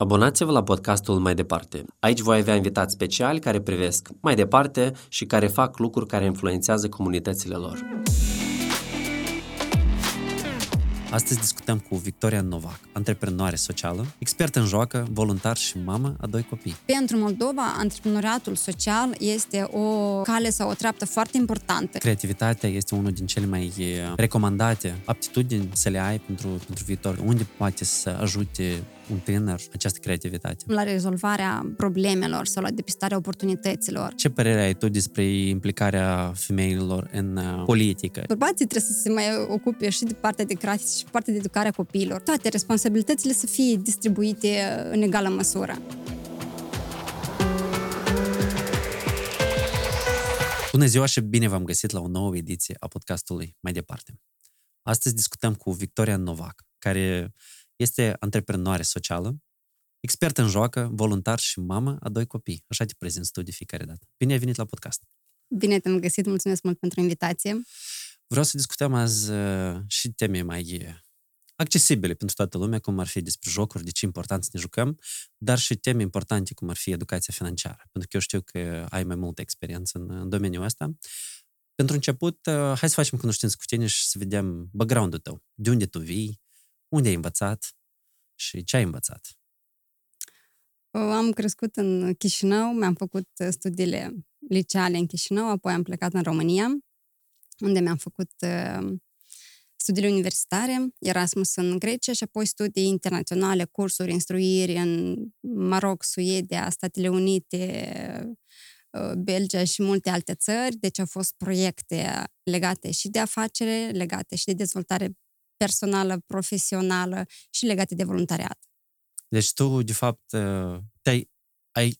Abonați-vă la podcastul Mai Departe. Aici voi avea invitați speciali care privesc mai departe și care fac lucruri care influențează comunitățile lor. Astăzi discutăm cu Victoria Novac, antreprenoare socială, expert în joacă, voluntar și mamă a doi copii. Pentru Moldova, antreprenoriatul social este o cale sau o treaptă foarte importantă. Creativitatea este unul din cele mai recomandate aptitudini să le ai pentru, pentru viitor. Unde poate să ajute un tânăr această creativitate? La rezolvarea problemelor sau la depistarea oportunităților. Ce părere ai tu despre implicarea femeilor în uh, politică? Bărbații trebuie să se mai ocupe și de partea de creație și partea de educare a copiilor. Toate responsabilitățile să fie distribuite în egală măsură. Bună ziua și bine v-am găsit la o nouă ediție a podcastului Mai Departe. Astăzi discutăm cu Victoria Novac, care este antreprenoare socială, expert în joacă, voluntar și mamă a doi copii. Așa te prezint studii fiecare dată. Bine ai venit la podcast! Bine te-am găsit, mulțumesc mult pentru invitație. Vreau să discutăm azi uh, și teme mai uh, accesibile pentru toată lumea, cum ar fi despre jocuri, de ce e important să ne jucăm, dar și teme importante, cum ar fi educația financiară. Pentru că eu știu că ai mai multă experiență în, în domeniul ăsta. Pentru început, uh, hai să facem cunoștință cu tine și să vedem background-ul tău. De unde tu vii, unde ai învățat și ce ai învățat? Am crescut în Chișinău, mi-am făcut studiile liceale în Chișinău, apoi am plecat în România, unde mi-am făcut uh, studiile universitare, Erasmus în Grecia și apoi studii internaționale, cursuri, instruiri în Maroc, Suedia, Statele Unite, uh, Belgia și multe alte țări. Deci au fost proiecte legate și de afacere, legate și de dezvoltare personală, profesională și legate de voluntariat. Deci tu, de fapt, uh, te-ai ai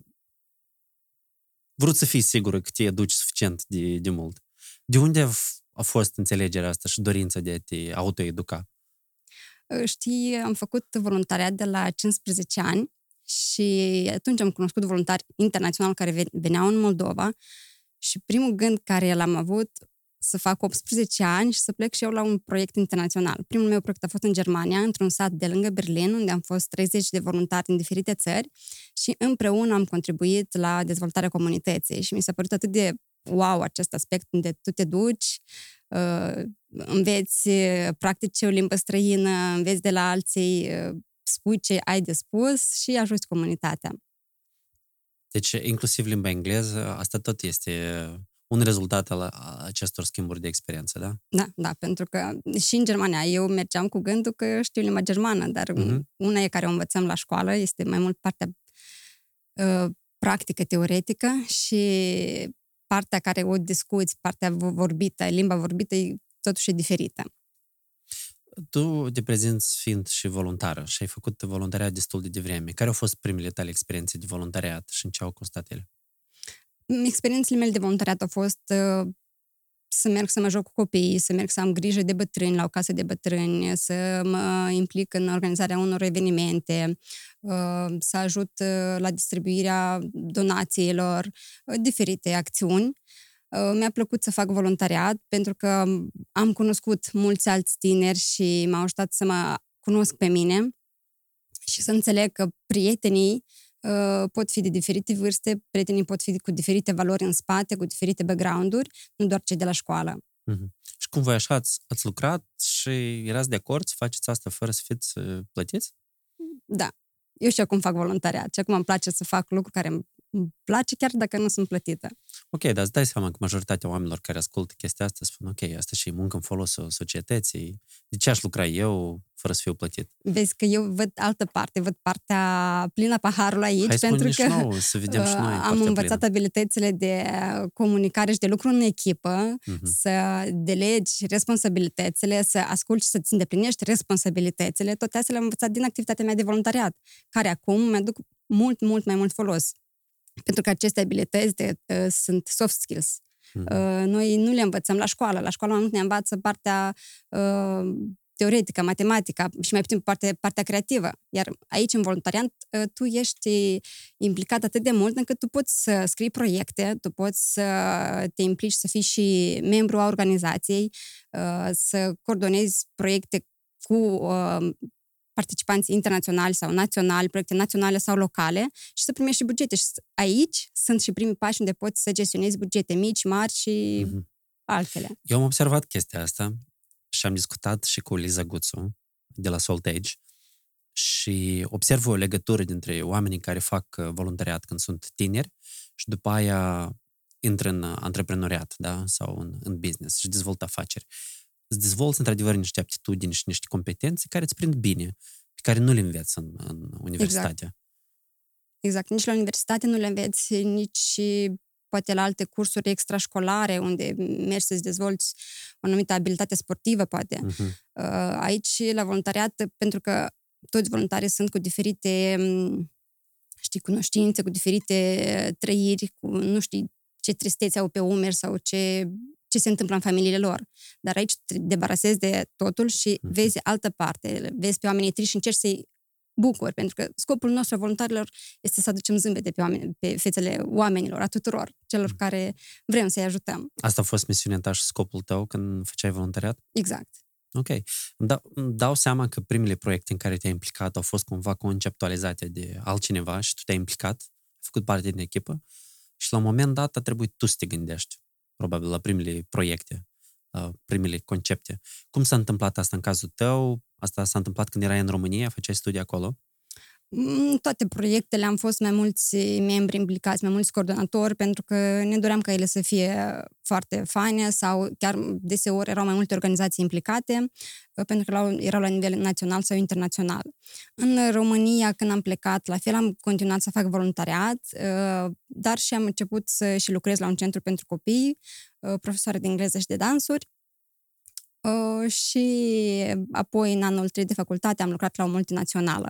vrut să fii sigură că te educi suficient de, de mult. De unde a fost înțelegerea asta și dorința de a te autoeduca? Uh, știi, am făcut voluntariat de la 15 ani și atunci am cunoscut voluntari internaționali care veneau în Moldova și primul gând care l-am avut să fac 18 ani și să plec și eu la un proiect internațional. Primul meu proiect a fost în Germania, într-un sat de lângă Berlin, unde am fost 30 de voluntari din diferite țări și împreună am contribuit la dezvoltarea comunității și mi s-a părut atât de wow acest aspect unde tu te duci, uh, înveți uh, practici o limbă străină, înveți de la alții, uh, spui ce ai de spus și ajuți comunitatea. Deci, inclusiv limba engleză, asta tot este un rezultat al acestor schimburi de experiență, da? Da, da, pentru că și în Germania eu mergeam cu gândul că știu limba germană, dar uh-huh. una e care o învățăm la școală este mai mult partea uh, practică, teoretică și partea care o discuți, partea vorbită, limba vorbită e totuși diferită. Tu te prezinți fiind și voluntară și ai făcut voluntariat destul de devreme. Care au fost primele tale experiențe de voluntariat și în ce au constat ele? Experiențele mele de voluntariat au fost uh, să merg să mă joc cu copiii, să merg să am grijă de bătrâni la o casă de bătrâni, să mă implic în organizarea unor evenimente, uh, să ajut uh, la distribuirea donațiilor, diferite acțiuni. Mi-a plăcut să fac voluntariat pentru că am cunoscut mulți alți tineri și m-au ajutat să mă cunosc pe mine și să înțeleg că prietenii Uh, pot fi de diferite vârste, prietenii pot fi cu diferite valori în spate, cu diferite background-uri, nu doar cei de la școală. Mm-hmm. Și cum voi așa ați, ați lucrat și erați de acord să faceți asta fără să fiți uh, plătiți? Da. Eu știu cum fac voluntariat și acum îmi place să fac lucruri care îmi place chiar dacă nu sunt plătită. Ok, dar îți dai seama că majoritatea oamenilor care ascultă chestia asta spun, ok, asta și muncă în folosul societății, de ce aș lucra eu fără să fiu plătit? Vezi că eu văd altă parte, văd partea plină a paharului aici, Hai pentru că nou, să vedem și noi am învățat plină. abilitățile de comunicare și de lucru în echipă, uh-huh. să delegi responsabilitățile, să asculti și să-ți îndeplinești responsabilitățile, toate astea le-am învățat din activitatea mea de voluntariat, care acum mi-aduc mult, mult mai mult folos. Pentru că aceste abilități de, uh, sunt soft skills. Mm-hmm. Uh, noi nu le învățăm la școală. La școală mai mult ne învață partea uh, teoretică, matematică și mai puțin partea, partea creativă. Iar aici, în voluntariat, uh, tu ești implicat atât de mult încât tu poți să scrii proiecte, tu poți să te implici să fii și membru a organizației, uh, să coordonezi proiecte cu uh, participanți internaționali sau naționali, proiecte naționale sau locale și să primești și bugete. Și aici sunt și primii pași unde poți să gestionezi bugete mici, mari și mm-hmm. altele. Eu am observat chestia asta și am discutat și cu Liza Guțu de la Soltage și observ o legătură dintre oamenii care fac uh, voluntariat când sunt tineri și după aia intră în antreprenoriat da? sau în, în business și dezvoltă afaceri. Îți dezvolți într-adevăr niște aptitudini și niște competențe care îți prind bine, pe care nu le înveți în, în universitate. Exact. exact. Nici la universitate nu le înveți, nici poate la alte cursuri extrașcolare unde mergi să-ți dezvolți o anumită abilitate sportivă, poate. Uh-huh. Aici, la voluntariat, pentru că toți voluntarii sunt cu diferite știi, cunoștințe, cu diferite trăiri, cu nu știi ce tristețe au pe umeri sau ce, ce se întâmplă în familiile lor. Dar aici te debarasezi de totul și mhm. vezi altă parte, vezi pe oamenii triști și încerci să-i bucuri, pentru că scopul nostru a voluntarilor este să aducem zâmbete pe, oameni, pe fețele oamenilor, a tuturor, celor mhm. care vrem să-i ajutăm. Asta a fost misiunea ta și scopul tău când făceai voluntariat? Exact. Ok. Da, dau seama că primele proiecte în care te-ai implicat au fost cumva conceptualizate de altcineva și tu te-ai implicat, ai făcut parte din echipă și la un moment dat a trebuit tu să te gândești, probabil, la primele proiecte, la primele concepte. Cum s-a întâmplat asta în cazul tău? Asta s-a întâmplat când erai în România, făceai studii acolo? Toate proiectele am fost mai mulți membri implicați, mai mulți coordonatori, pentru că ne doream ca ele să fie foarte faine sau chiar deseori erau mai multe organizații implicate, uh, pentru că erau la nivel național sau internațional. În România, când am plecat, la fel am continuat să fac voluntariat, uh, dar și am început să și lucrez la un centru pentru copii, uh, profesoare de engleză și de dansuri, și apoi, în anul 3 de facultate, am lucrat la o multinațională.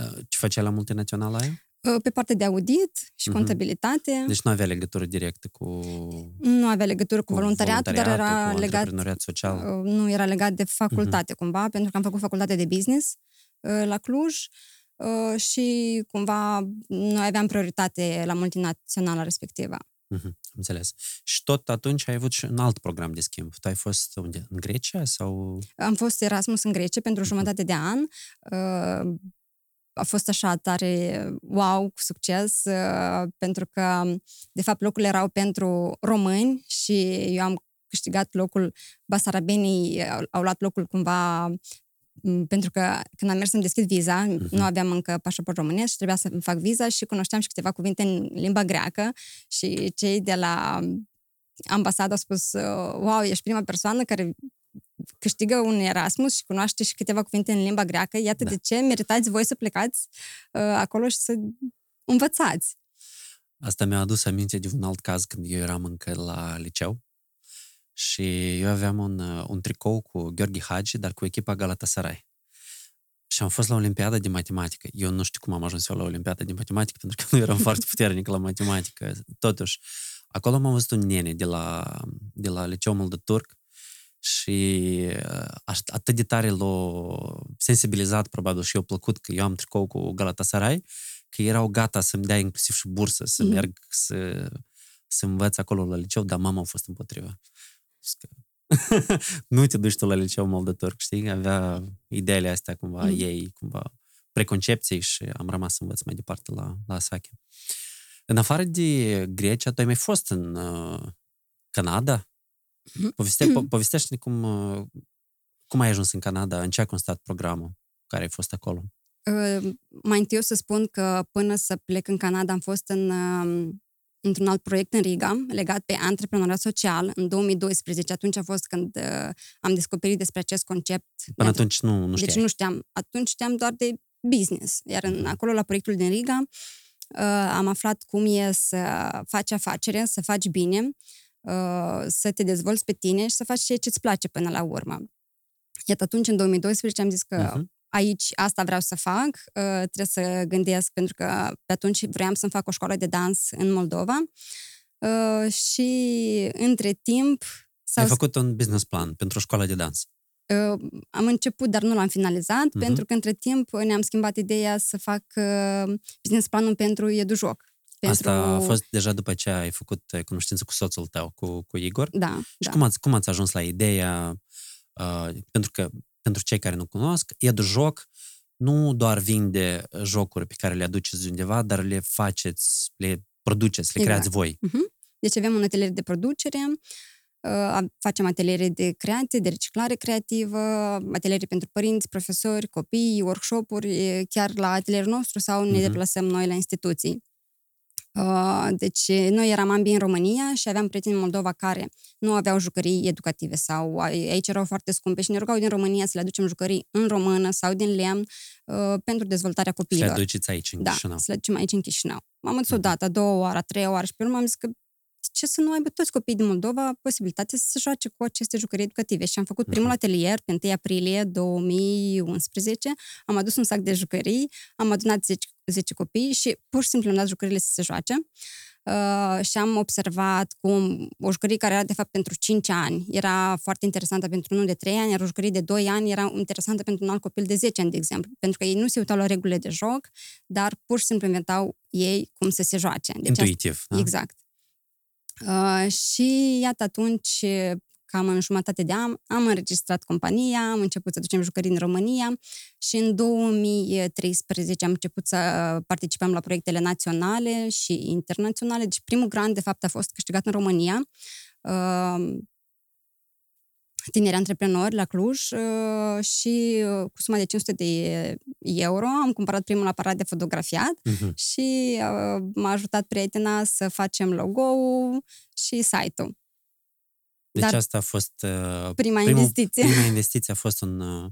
Uh, ce făcea la multinațională aia? Uh, pe partea de audit și uh-huh. contabilitate. Deci nu avea legătură directă cu... Nu avea legătură cu, cu voluntariatul, dar era cu legat... social. Uh, nu, era legat de facultate, uh-huh. cumva, pentru că am făcut facultate de business la Cluj și cumva noi aveam prioritate la multinaționala respectivă. Uh-huh, înțeles. Și tot atunci ai avut și un alt program de schimb. Tu ai fost unde? În Grecia sau... Am fost Erasmus în Grecia pentru uh-huh. jumătate de an a fost așa tare wow, cu succes, uh, pentru că, de fapt, locurile erau pentru români și eu am câștigat locul, basarabenii au, au luat locul cumva pentru că când am mers să-mi deschid viza, uh-huh. nu aveam încă pașaport românesc și trebuia să-mi fac viza și cunoșteam și câteva cuvinte în limba greacă și cei de la ambasadă au spus, wow, ești prima persoană care câștigă un Erasmus și cunoaște și câteva cuvinte în limba greacă, iată da. de ce meritați voi să plecați uh, acolo și să învățați. Asta mi-a adus aminte de un alt caz când eu eram încă la liceu și eu aveam un, uh, un tricou cu Gheorghe Hagi, dar cu echipa Galatasaray. Și am fost la Olimpiada de Matematică. Eu nu știu cum am ajuns eu la Olimpiada de Matematică, pentru că nu eram foarte puternic la matematică. Totuși, acolo am văzut un nene de la, de la Liceul Moldăturc și uh, atât de tare l-a sensibilizat, probabil, și eu plăcut că eu am tricou cu Galatasaray, că erau gata să-mi dea inclusiv și bursă, să mm. merg să, să învăț acolo la liceu, dar mama a fost împotriva. nu te duci tu la liceu moldător, știi? Avea ideile astea cumva mm. ei, cumva preconcepții și am rămas să învăț mai departe la, la Asache. În afară de Grecia, tu ai mai fost în uh, Canada? Poveste, po- povestește-ne cum, uh, cum ai ajuns în Canada, în ce a constat programul care ai fost acolo? Uh, mai întâi o să spun că până să plec în Canada am fost în, uh, într-un alt proiect în Riga, legat pe antreprenoriat social, în 2012. Atunci a fost când uh, am descoperit despre acest concept. Până atunci nu, nu deci știai. Deci nu știam. Atunci știam doar de business. Iar în, mhm. acolo, la proiectul din Riga, uh, am aflat cum e să faci afacere, să faci bine, Uh, să te dezvolți pe tine și să faci ceea ce îți place până la urmă. Iată, atunci, în 2012, am zis că uh-huh. aici asta vreau să fac, uh, trebuie să gândesc, pentru că pe atunci vreau să-mi fac o școală de dans în Moldova uh, și între timp... S-au... Ai făcut un business plan pentru o școală de dans. Uh, am început, dar nu l-am finalizat, uh-huh. pentru că între timp ne-am schimbat ideea să fac uh, business planul pentru EduJoc. Pentru... Asta a fost deja după ce ai făcut eh, cunoștință cu soțul tău, cu, cu Igor? Da. Și da. Cum, ați, cum ați ajuns la ideea? Uh, pentru că pentru cei care nu cunosc, EduJoc nu doar vinde jocuri pe care le aduceți undeva, dar le faceți, le produceți, le Exact. creați voi. Uh-huh. Deci avem un atelier de producere, uh, facem ateliere de creație, de reciclare creativă, ateliere pentru părinți, profesori, copii, workshop-uri, e, chiar la atelierul nostru sau ne Mhm. deplasăm noi la instituții. Uh, Deci noi eram ambii în România și aveam prieteni în Moldova care nu aveau jucării educative sau aici erau foarte scumpe și ne rugau din România să le aducem jucării în română sau din lemn uh, pentru dezvoltarea Și le copiilor. aduceți aici, în Da, Chișinău. să le ducem aici în Chișinău. M-am dus Mhm. o dată, a doua oară, a treia oară și pe urmă am zis că de ce să nu aibă toți copiii din Moldova posibilitatea să se joace cu aceste jucării educative. Și am făcut primul Mhm. atelier pe 1 aprilie 2011. Am adus un sac de jucării, am adunat 10, 10 copii și pur și simplu am dat jucările să se joace. Uh, și am observat cum o jucărie care era de fapt pentru 5 ani era foarte interesantă pentru unul de 3 ani, iar o jucărie de 2 ani era interesantă pentru un alt copil de 10 ani, de exemplu. Pentru că ei nu se uitau la regulile de joc, dar pur și simplu inventau ei cum să se joace. Deci asta- Intuitiv, da? Exact. Uh, și iată atunci, cam în jumătate de an, am înregistrat compania, am început să ducem jucării în România și în 2013 am început să participăm la proiectele naționale și internaționale. Deci primul grant, de fapt, a fost câștigat în România. Uh, tineri antreprenori la Cluj uh, și uh, cu suma de 500 de euro am cumpărat primul aparat de fotografiat Mhm. și uh, m-a ajutat prietena să facem logo-ul și site-ul. Deci Dar- asta a fost... Uh, Prima primul- investiție. Prima investiție a fost un uh,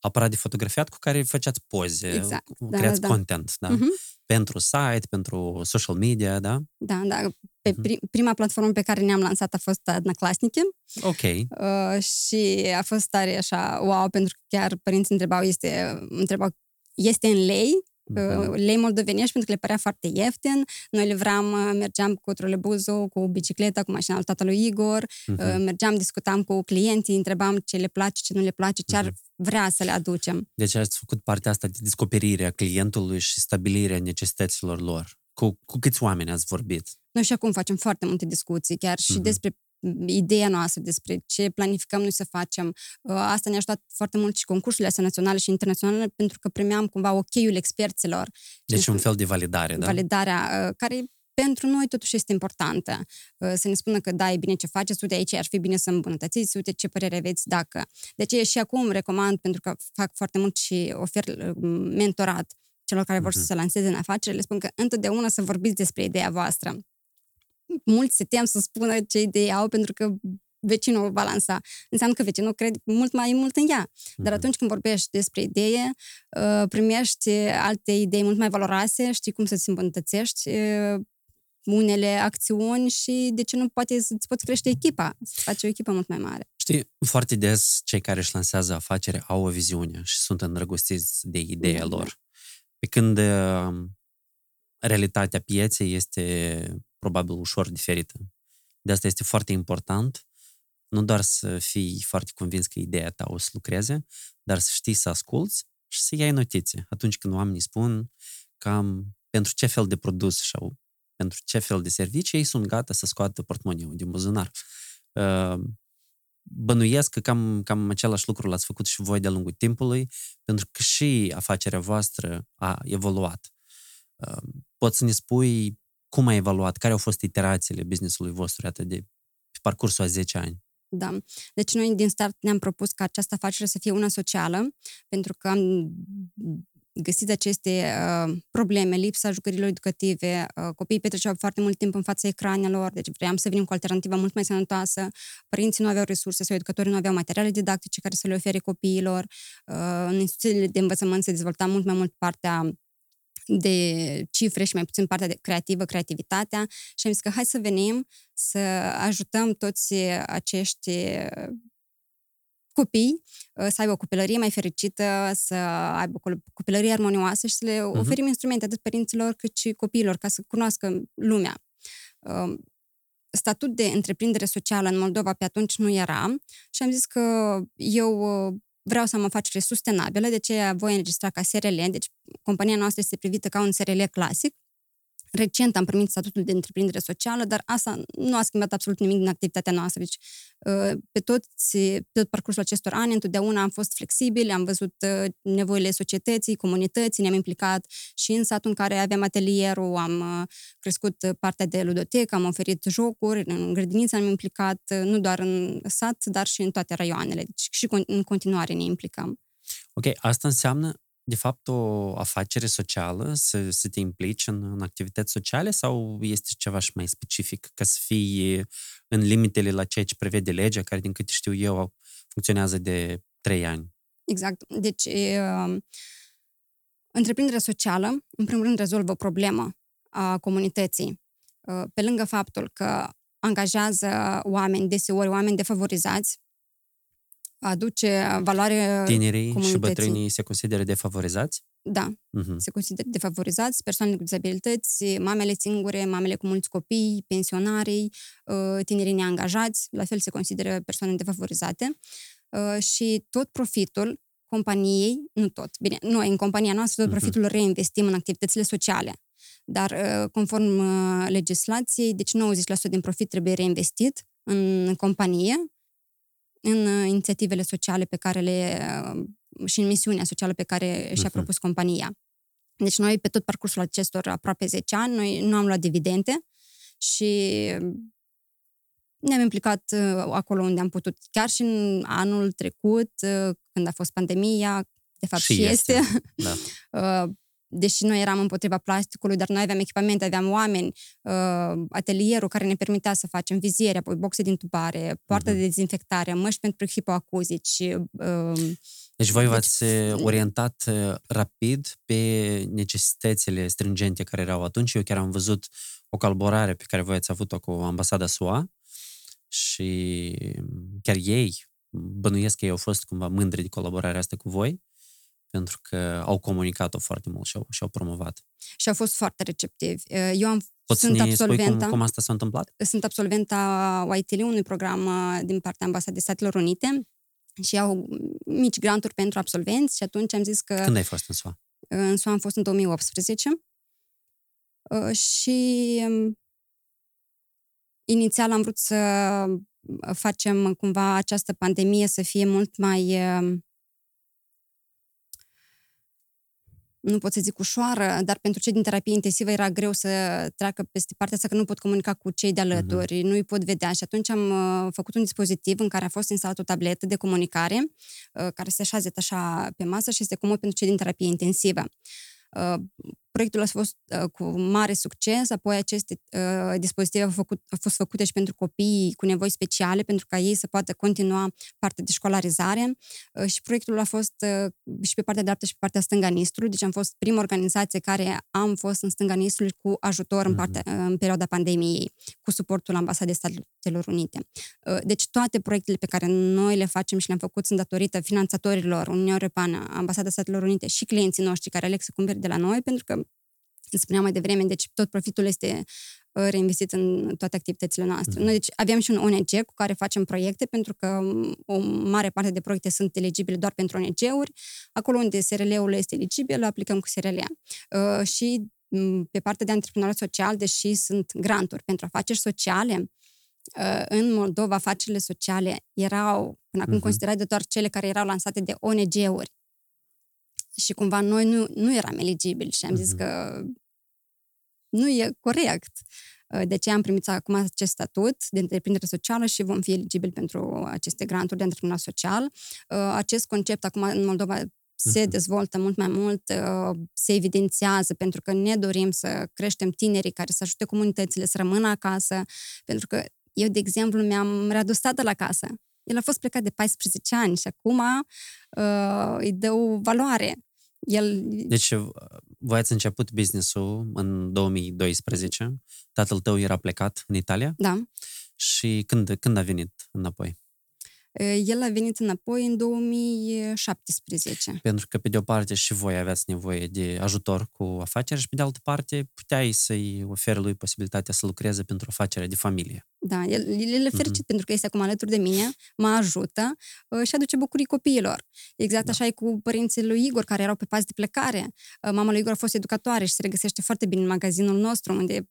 aparat de fotografiat cu care făceați poze, Exact, cu- da, creați da, da. content, da? Mhm. Pentru site, pentru social media, da? Da, da. Pe Mhm. pri- prima platformă pe care ne-am lansat a fost Adnaclasnice Ok. uh, și a fost tare așa, wow, pentru că chiar părinții întrebau, este, întrebau, este în lei? Mhm. uh, lei moldovenești pentru că le părea foarte ieftin. Noi livram, uh, mergeam cu trolebuzul, cu bicicleta, cu mașina lui tatălui Igor, Mhm. uh, mergeam, discutam cu clienții, întrebam ce le place, ce nu le place, ce ar Mhm. vrea să le aducem. Deci ați făcut partea asta de descoperire a clientului și stabilirea necesităților lor. Cu, cu câți oameni ați vorbit? Noi și acum facem foarte multe discuții, chiar și Mhm. despre m, ideea noastră, despre ce planificăm noi să facem. Uh, Asta ne-a ajutat foarte mult și concursurile astea naționale și internaționale, pentru că primeam cumva ocheiul experților. Deci Și un fel de validare, da? validarea uh, care pentru noi totuși este importantă. Uh, Să ne spună că da, e bine ce faceți, uite aici ar fi bine să îmbunătățiți, uite ce părere aveți dacă. De aceea și acum recomand, pentru că fac foarte mult și ofer uh, mentorat celor care vor Mhm. să se lanseze în afaceri, le spun că întotdeauna să vorbiți despre ideea voastră. Mulți se tem să spună ce idee au pentru că vecinul o va lansa. Înseamnă că vecinul crede mult mai mult în ea. Dar Mhm. atunci când vorbești despre idee, uh, primești alte idei mult mai valoroase, știi cum să-ți îmbunătățești uh, unele acțiuni și de ce nu poate să-ți poți crește echipa, să faci o echipă mult mai mare. Știi, foarte des cei care își lansează afacere au o viziune și sunt îndrăgostiți de ideea Da, da. lor. Pe când uh, realitatea pieței este probabil ușor diferită. De asta este foarte important nu doar să fii foarte convins că ideea ta o să lucreze, dar să știi să asculți și să iei notițe atunci când oamenii spun cam pentru ce fel de produs sau pentru ce fel de servicii ei sunt gata să scoată portmoniul din buzunar. Uh, bănuiesc că cam, cam același lucru l-ați făcut și voi de-a lungul timpului, pentru că și afacerea voastră a evoluat. Uh, Poți să ne spui cum a evoluat, care au fost iterațiile business-ului vostru atât de pe parcursul a 10 ani? Da. Deci noi din start ne-am propus ca această afacere să fie una socială, pentru că am găsit aceste uh, probleme, lipsa jucărilor educative, uh, copiii petreceau foarte mult timp în fața ecranelor, deci vreau să venim cu o alternativă mult mai sănătoasă, părinții nu aveau resurse sau educatorii nu aveau materiale didactice care să le ofere copiilor, uh, în instituțiile de învățământ se dezvolta mult mai mult partea de cifre și mai puțin partea de creativă, creativitatea și am zis că hai să venim să ajutăm toți acești copii uh, să aibă o copilărie mai fericită, să aibă o copilărie armonioasă și să le Mhm. oferim instrumente atât părinților cât și copiilor ca să cunoască lumea. Uh, Statut de întreprindere socială în Moldova pe atunci nu era și am zis că eu uh, vreau să am afacere sustenabilă, de aceea voi înregistra ca SRL, deci compania noastră este privită ca un SRL clasic, Recent am primit statutul de întreprindere socială, dar asta nu a schimbat absolut nimic din activitatea noastră. Deci, uh, pe, toți, pe tot parcursul acestor ani, întotdeauna am fost flexibili, am văzut uh, nevoile societății, comunității, ne-am implicat și în satul în care aveam atelierul, am uh, crescut partea de ludotecă, am oferit jocuri, în grădiniță am implicat, nu doar în sat, dar și în toate raioanele. Deci și în continuare ne implicăm. Ok, asta înseamnă de fapt, o afacere socială, să, să te implici în, în activități sociale sau este ceva și mai specific, ca să fii în limitele la ceea ce prevede legea, care, din câte știu eu, funcționează de trei ani? Exact. Deci, e, um, întreprinderea socială, în primul rând, rezolvă o problemă a comunității. Uh, pe lângă faptul că angajează oameni, deseori oameni defavorizați, aduce valoare Tinerii și bătrânii se consideră defavorizați? Da, uh-huh. se consideră defavorizați, persoanele cu dizabilități, mamele singure, mamele cu mulți copii, pensionarii, uh, tinerii neangajați, la fel se consideră persoane defavorizate uh, și tot profitul companiei, nu tot, bine, noi în compania noastră tot mhm. profitul uh-huh. reinvestim în activitățile sociale, dar uh, conform legislației, deci 90% din profit trebuie reinvestit în companie în uh, inițiativele sociale pe care le uh, și în misiunea socială pe care și-a propus compania. Deci noi, pe tot parcursul acestor aproape 10 ani, noi nu am luat dividende și ne-am implicat uh, acolo unde am putut. Chiar și în anul trecut, când a fost pandemia, de fapt și, și este, este. Da. deși noi eram împotriva plasticului, dar noi aveam echipamente, aveam oameni, uh, atelierul care ne permitea să facem viziere, apoi boxe din tubare, poartă uh-huh. de dezinfectare, măști pentru hipoacuzici. Uh, deci voi deci, v-ați orientat rapid pe necesitățile stringente care erau atunci. Eu chiar am văzut o colaborare pe care voi ați avut-o cu ambasada SUA și chiar ei, bănuiesc că ei au fost cumva mândri de colaborarea asta cu voi pentru că au comunicat-o foarte mult și au, și au promovat. Și au fost foarte receptivi. Eu am Poți sunt să absolventa, cum, cum asta s-a întâmplat? Sunt absolventa YTL, unui program uh, din partea Ambasadei Statelor Unite și au mici granturi pentru absolvenți și atunci am zis că... Când ai fost în SUA? În SUA am fost în 2018 uh, și um, inițial am vrut să facem cumva această pandemie să fie mult mai um, nu pot să zic ușoară, dar pentru cei din terapie intensivă era greu să treacă peste partea asta că nu pot comunica cu cei de alături, uh-huh. nu îi pot vedea și atunci am uh, făcut un dispozitiv în care a fost instalat o tabletă de comunicare uh, care se așează așa pe masă și este comod pentru cei din terapie intensivă. Uh, Proiectul a fost uh, cu mare succes, apoi aceste uh, dispozitive au, făcut, au fost făcute și pentru copii cu nevoi speciale, pentru ca ei să poată continua partea de școlarizare uh, și proiectul a fost uh, și pe partea dreaptă și pe partea stânga Nistrului, deci am fost prima organizație care am fost în stânga Nistrului cu ajutor în, partea, uh, în perioada pandemiei, cu suportul Ambasadei Statelor Unite. Uh, deci toate proiectele pe care noi le facem și le-am făcut sunt datorită finanțatorilor Uniunea Europeană, Ambasada Statelor Unite și clienții noștri care aleg să cumpere de la noi, pentru că spuneam mai devreme, deci tot profitul este uh, reinvestit în toate activitățile noastre. Mm. Noi deci aveam și un ONG cu care facem proiecte, pentru că um, o mare parte de proiecte sunt eligibile doar pentru ONG-uri. Acolo unde SRL-ul este eligibil, aplicăm cu SRL. Uh, și um, pe partea de antreprenoriat social, deși sunt granturi pentru afaceri sociale, uh, în Moldova afacerile sociale erau până acum uh-huh. considerate doar cele care erau lansate de ONG-uri. Și cumva noi nu, nu eram eligibili și am uh-huh. zis că nu e corect. Uh, de ce am primit acum acest statut de întreprindere socială și vom fi eligibili pentru aceste granturi de antreprenoriat social. Uh, acest concept acum în Moldova se mhm. dezvoltă mult mai mult, uh, se evidențiază, pentru că ne dorim să creștem tinerii care să ajute comunitățile să rămână acasă, pentru că eu, de exemplu, mi-am readus tatăl la casă. El a fost plecat de 14 ani și acum uh, îi dă o valoare. El... Deci, voi ați început business-ul în 2012. Tatăl tău era plecat în Italia? Da. Și când, când a venit înapoi? El a venit înapoi în 2017. Pentru că, pe de o parte, și voi aveați nevoie de ajutor cu afaceri și, pe de altă parte, puteai să-i oferi lui posibilitatea să lucreze pentru afacerea de familie. Da, el, el e fericit mm-hmm. pentru că este acum alături de mine, mă ajută uh, și aduce bucurii copiilor. Exact da. așa e cu părinții lui Igor, care erau pe pas de plecare. Uh, mama lui Igor a fost educatoare și se regăsește foarte bine în magazinul nostru, unde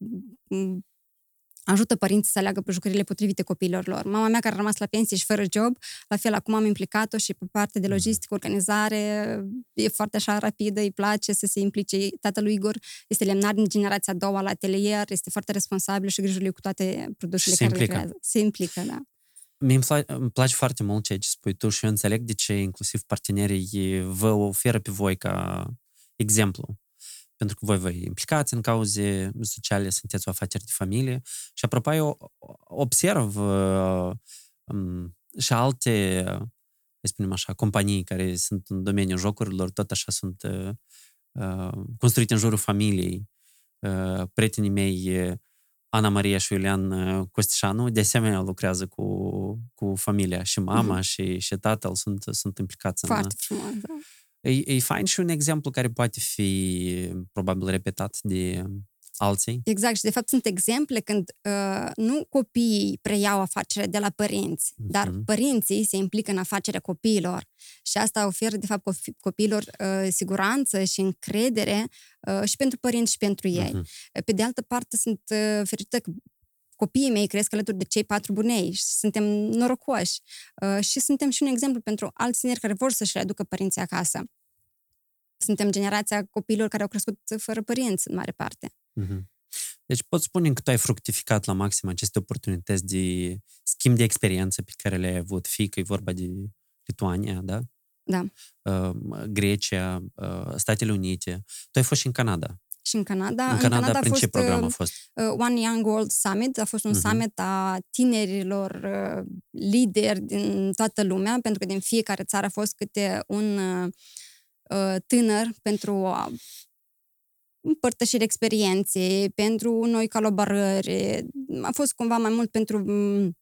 ajută părinții să aleagă jucările potrivite copiilor lor. Mama mea, care a rămas la pensie și fără job, la fel, acum am implicat-o și pe partea de mhm. logistică, organizare, e foarte așa rapidă, îi place să se implice. Tatălui Igor este lemnar din generația a doua la atelier, este foarte responsabil și grijă lui cu toate produsele se care implică. le creează. Se implică, da. Mie îmi, place, îmi place foarte mult ceea ce spui tu și eu înțeleg de ce inclusiv partenerii vă oferă pe voi ca exemplu pentru că voi vă implicați în cauze sociale, sunteți o afacere de familie și apropo eu observ uh, um, și alte, să spunem așa, companii care sunt în domeniul jocurilor, tot așa sunt uh, uh, construite în jurul familiei. Uh, prietenii mei, Ana Maria și Iulian uh, Costișanu, de asemenea lucrează cu, cu familia și mama mm-hmm. și, și tatăl sunt, sunt implicați Foarte în... Foarte frumos, da E, e fain și un exemplu care poate fi probabil repetat de alții. Exact, și de fapt sunt exemple când uh, nu copiii preiau afacerea de la părinți, uh-huh. dar părinții se implică în afacerea copiilor și asta oferă de fapt copiilor uh, siguranță și încredere uh, și pentru părinți și pentru ei. Uh-huh. Pe de altă parte sunt uh, fericită că copiii mei cresc alături de cei patru bunei și suntem norocoși. Uh, și suntem și un exemplu pentru alți tineri care vor să-și readucă părinții acasă. Suntem generația copiilor care au crescut fără părinți, în mare parte. Mm-hmm. Deci pot spune că tu ai fructificat la maxim aceste oportunități de schimb de experiență pe care le-ai avut, fie că e vorba de Lituania, da? Da. Uh, Grecia, uh, Statele Unite. Tu ai fost și în Canada. Și în Canada. În Canada, în Canada prin a fost, ce program a uh, fost? Uh, One Young World Summit. A fost un uh-huh. summit a tinerilor uh, lideri din toată lumea, pentru că din fiecare țară a fost câte un uh, uh tânăr pentru a împărtășiri experiențe, pentru noi colaborări. A fost cumva mai mult pentru mm,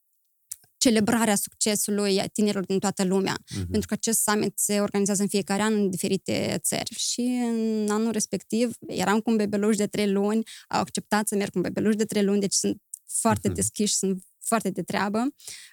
celebrarea succesului tinerilor din toată lumea. Uh-huh. Pentru că acest summit se organizează în fiecare an în diferite țări. Și în anul respectiv eram cu un bebeluș de trei luni, au acceptat să merg cu un bebeluș de trei luni, deci sunt foarte uh-huh. deschiși, sunt foarte de treabă.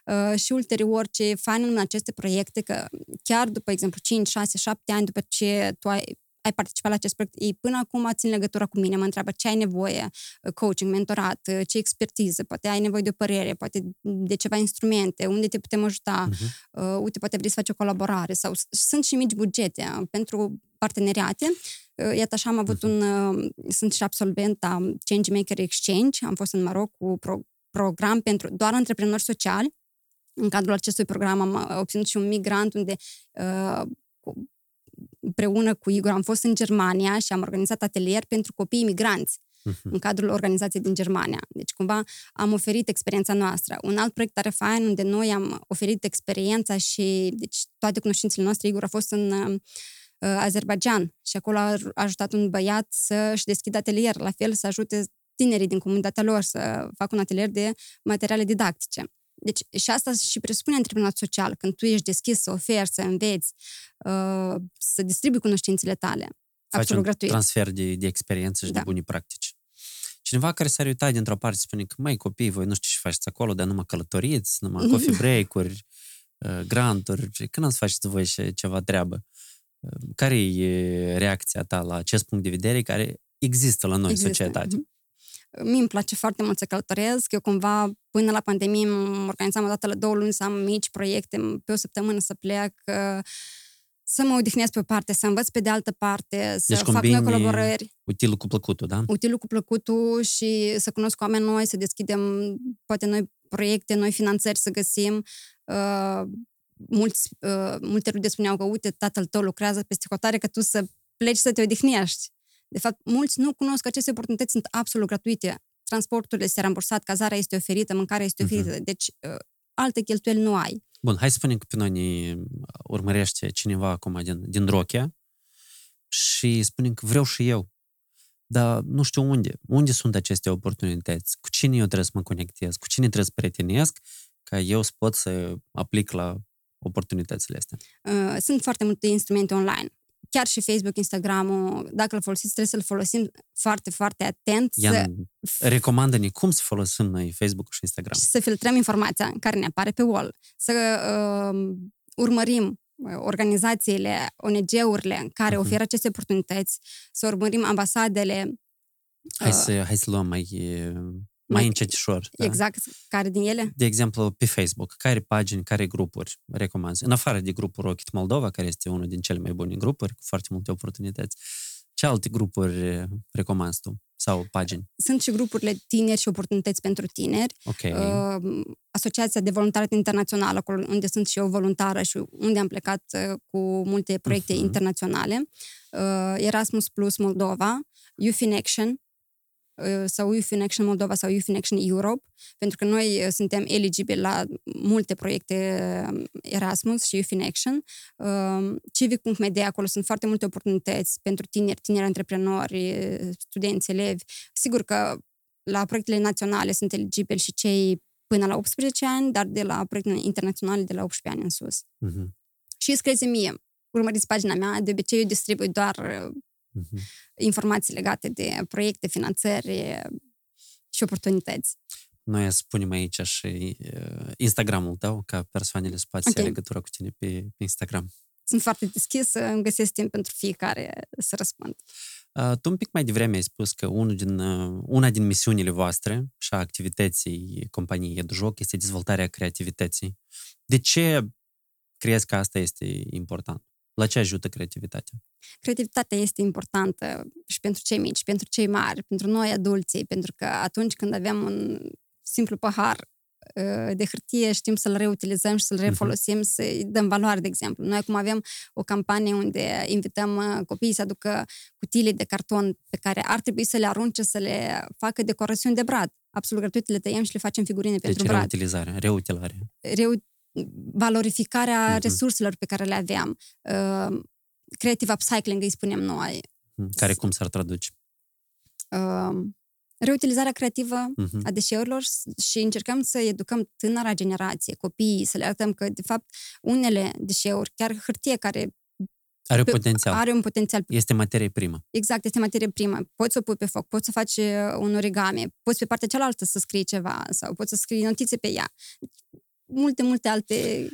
Uh, și ulterior, ce e fain în aceste proiecte, că chiar după, exemplu, 5, 6, 7 ani după ce tu ai ai participat la acest proiect, ei până acum țin legătura cu mine, mă întreabă ce ai nevoie, uh, coaching, mentorat, uh, ce expertiză, poate ai nevoie de o părere, poate de ceva instrumente, unde te putem ajuta, uh-huh. uh, uite, poate vrei să faci o colaborare sau sunt și mici bugete uh, pentru parteneriate. Uh, iată așa am avut uh-huh. un, uh, sunt și absolvent a Change Maker Exchange, am fost în Maroc cu pro, program pentru doar antreprenori sociali. În cadrul acestui program am obținut și un mic grant unde uh, împreună cu Igor am fost în Germania și am organizat atelier pentru copii imigranți uh-huh. în cadrul organizației din Germania. Deci, cumva, am oferit experiența noastră. Un alt proiect tare fain unde noi am oferit experiența și deci, toate cunoștințele noastre, Igor a fost în uh, Azerbaijan și acolo a ajutat un băiat să-și deschidă atelier, la fel să ajute tinerii din comunitatea lor să facă un atelier de materiale didactice. Deci și asta și presupune antreprenoriat social, când tu ești deschis să oferi, să înveți, uh, să distribui cunoștințele tale. Faci absolut un gratuit. transfer de, de experiență și da. de buni practici. Cineva care s-ar uita dintr-o parte spune că, mai copii, voi nu știu ce faceți acolo, dar numai călătoriți, numai coffee break-uri, uh, granturi, când ați faceți voi și ceva treabă? Uh, care e reacția ta la acest punct de vedere care există la noi există. în societate? Mm-hmm. Mie îmi place foarte mult să călătoresc. Eu cumva, până la pandemie, mă organizam o dată la două luni să am mici proiecte, pe o săptămână să plec, să mă odihnesc pe o parte, să învăț pe de altă parte, să deci fac noi colaborări. utilul cu plăcutul, da? Utilul cu plăcutul și să cunosc oameni noi, să deschidem poate noi proiecte, noi finanțări să găsim. Uh, mulți, uh, multe rude spuneau că, uite, tatăl tău lucrează peste hotare, că tu să pleci să te odihnești. De fapt, mulți nu cunosc că aceste oportunități sunt absolut gratuite. Transportul este rambursat, cazarea este oferită, mâncarea este oferită. Uh-huh. Deci, uh, alte cheltuieli nu ai. Bun, hai să spunem că pe noi ne urmărește cineva acum din, din Rochia și spunem că vreau și eu. Dar nu știu unde. Unde sunt aceste oportunități? Cu cine eu trebuie să mă conectez? Cu cine trebuie să prietenesc ca eu să pot să aplic la oportunitățile astea? Uh, sunt foarte multe instrumente online. Chiar și Facebook, Instagram-ul, dacă îl folosiți, trebuie să-l folosim foarte, foarte atent. Ian, să, recomandă-ne cum să folosim noi Facebook și Instagram. și să filtrăm informația care ne apare pe wall. Să uh, urmărim uh, organizațiile, ONG-urile care Mhm. oferă aceste oportunități, să urmărim ambasadele, Hai uh, să, hai să luăm mai, mai mai- încetișor. Da? exact care din ele. De exemplu, pe Facebook, care pagini, care grupuri recomanzi? În afară de grupul Rocket Moldova, care este unul din cele mai bune grupuri, cu foarte multe oportunități, ce alte grupuri eh, recomanzi tu? Sau pagini? Sunt și grupurile tineri și oportunități pentru tineri, Ok. uh, Asociația de Voluntariat Internațional, acolo unde sunt și eu voluntară și unde am plecat uh, cu multe proiecte Mhm. internaționale, uh, Erasmus Plus Moldova, Youth in Action, uh, sau Youth in Action Moldova sau Youth in Action Europe, pentru că noi uh, suntem eligibili la multe proiecte uh, Erasmus și Youth in Action. Uh, Civic.media, acolo sunt foarte multe oportunități pentru tineri, tineri antreprenori, uh, studenți, elevi. Sigur că la proiectele naționale sunt eligibili și cei până la 18 ani, dar de la proiectele internaționale de la 18 ani în sus. Mhm, Și scrieți mie, urmăriți pagina mea, de obicei eu distribui doar uh, mhm. informații legate de proiecte, finanțări și oportunități. Noi spunem aici și uh, Instagramul tău, ca persoanele să poată să Ok. ia legătura cu tine pe, pe Instagram. Sunt foarte deschisă, îmi găsesc timp pentru fiecare să răspund. Uh, tu un pic mai devreme ai spus că unul din, uh, una din misiunile voastre și a activității companiei EduJoc este dezvoltarea creativității. De ce crezi că asta este important? La ce ajută creativitatea? Creativitatea este importantă și pentru cei mici, și pentru cei mari, pentru noi adulții, pentru că atunci când avem un simplu pahar uh, de hârtie, știm să-l reutilizăm și să-l refolosim, să-i dăm valoare, de exemplu. Noi acum avem o campanie unde invităm uh, copiii să aducă cutiile de carton pe care ar trebui să le arunce, să le facă decorațiuni de brad. Absolut gratuit, le tăiem și le facem figurine pentru Deci brad. reutilizarea, reutilarea. Reu- valorificarea Mhm. resurselor pe care le aveam. Uh, creative upcycling îi spunem noi. Mhm. Care cum s-ar traduce? uh, reutilizarea creativă Mhm. a deșeurilor și încercăm să educăm tânăra generație, copiii, să le arătăm că, de fapt, unele deșeuri, chiar hârtie care Are pe- potențial. are un potențial, Este materie primă. exact, este materie primă, poți să o pui pe foc, poți să faci uh, un origami, poți pe partea cealaltă să scrii ceva sau poți să scrii notițe pe ea. Multe, multe alte...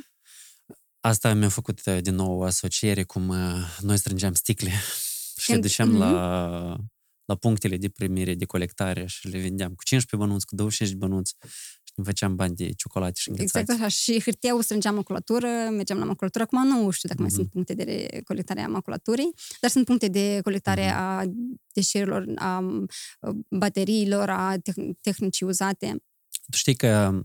Asta mi-a făcut uh, din nou o asociere cum uh, noi strângeam sticle și le Când- duceam Mhm. la, la punctele de primire, de colectare și le vindeam cu 15 bănuți, cu 25 bănuți și ne făceam bani de ciocolate și înghețați. Exact așa. Și hârtia o strângeam maculatură, mergeam la maculatură. Acum nu știu dacă mai Mhm. sunt puncte de colectare a maculaturii, dar sunt puncte de colectare Mhm. a deșeurilor, a m, bateriilor, a teh- tehnicii uzate. Tu știi că uh,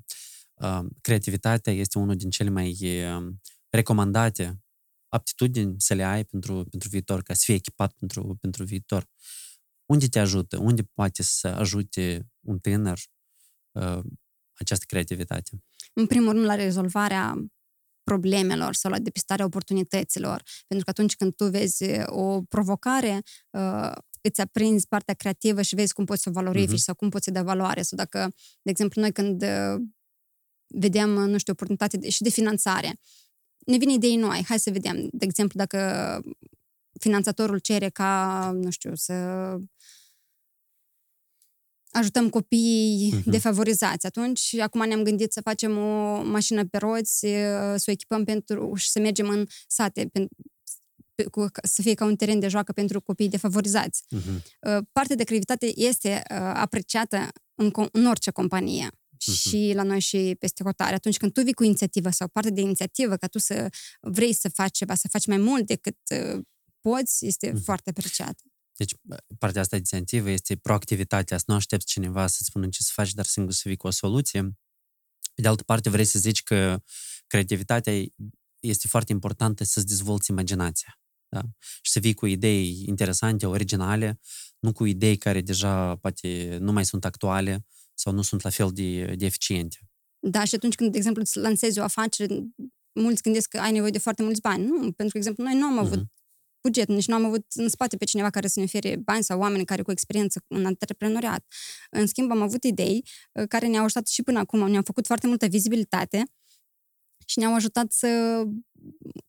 creativitatea este unul din cele mai uh, recomandate aptitudini să le ai pentru, pentru viitor, ca să fii echipat pentru, pentru viitor. Unde te ajută? Unde poate să ajute un tânăr uh, această creativitate? În primul rând, la rezolvarea problemelor sau la depistarea oportunităților. Pentru că atunci când tu vezi o provocare, uh, îți aprinzi partea creativă și vezi cum poți să o valorifici Mhm. sau cum poți să dai valoare. Sau dacă, de exemplu, noi când uh, vedem, nu știu, oportunitate de, și de finanțare, ne vin idei noi. Hai să vedem, de exemplu, dacă finanțatorul cere ca, nu știu, să ajutăm copiii Mhm. defavorizați. Atunci, acum ne-am gândit să facem o mașină pe roți, uh, să o echipăm pentru și să mergem în sate, pen- pe- cu, să fie ca un teren de joacă pentru copiii defavorizați. Uh-huh. Uh, Partea de creativitate este uh, apreciată în, com- în orice companie. Și la noi și peste hotare. Atunci când tu vii cu inițiativă sau parte de inițiativă, ca tu să vrei să faci ceva, să faci mai mult decât uh, poți, este Mhm. foarte apreciată. Deci, partea asta inițiativă este proactivitatea, să nu aștepți cineva să-ți spună ce să faci, dar singur să vii cu o soluție. Pe de altă parte, vrei să zici că creativitatea este foarte importantă să-ți dezvolți imaginația. Da? Și să vii cu idei interesante, originale, nu cu idei care deja poate nu mai sunt actuale sau nu sunt la fel de, de eficiente. Da, și atunci când, de exemplu, îți lansezi o afacere, mulți gândesc că ai nevoie de foarte mulți bani. Nu, pentru că, de exemplu, noi nu am avut Mhm. buget, nici nu am avut în spate pe cineva care să ne ofere bani sau oameni care cu experiență în antreprenoriat. În schimb, am avut idei uh, care ne-au ajutat și până acum, ne-au făcut foarte multă vizibilitate și ne-au ajutat să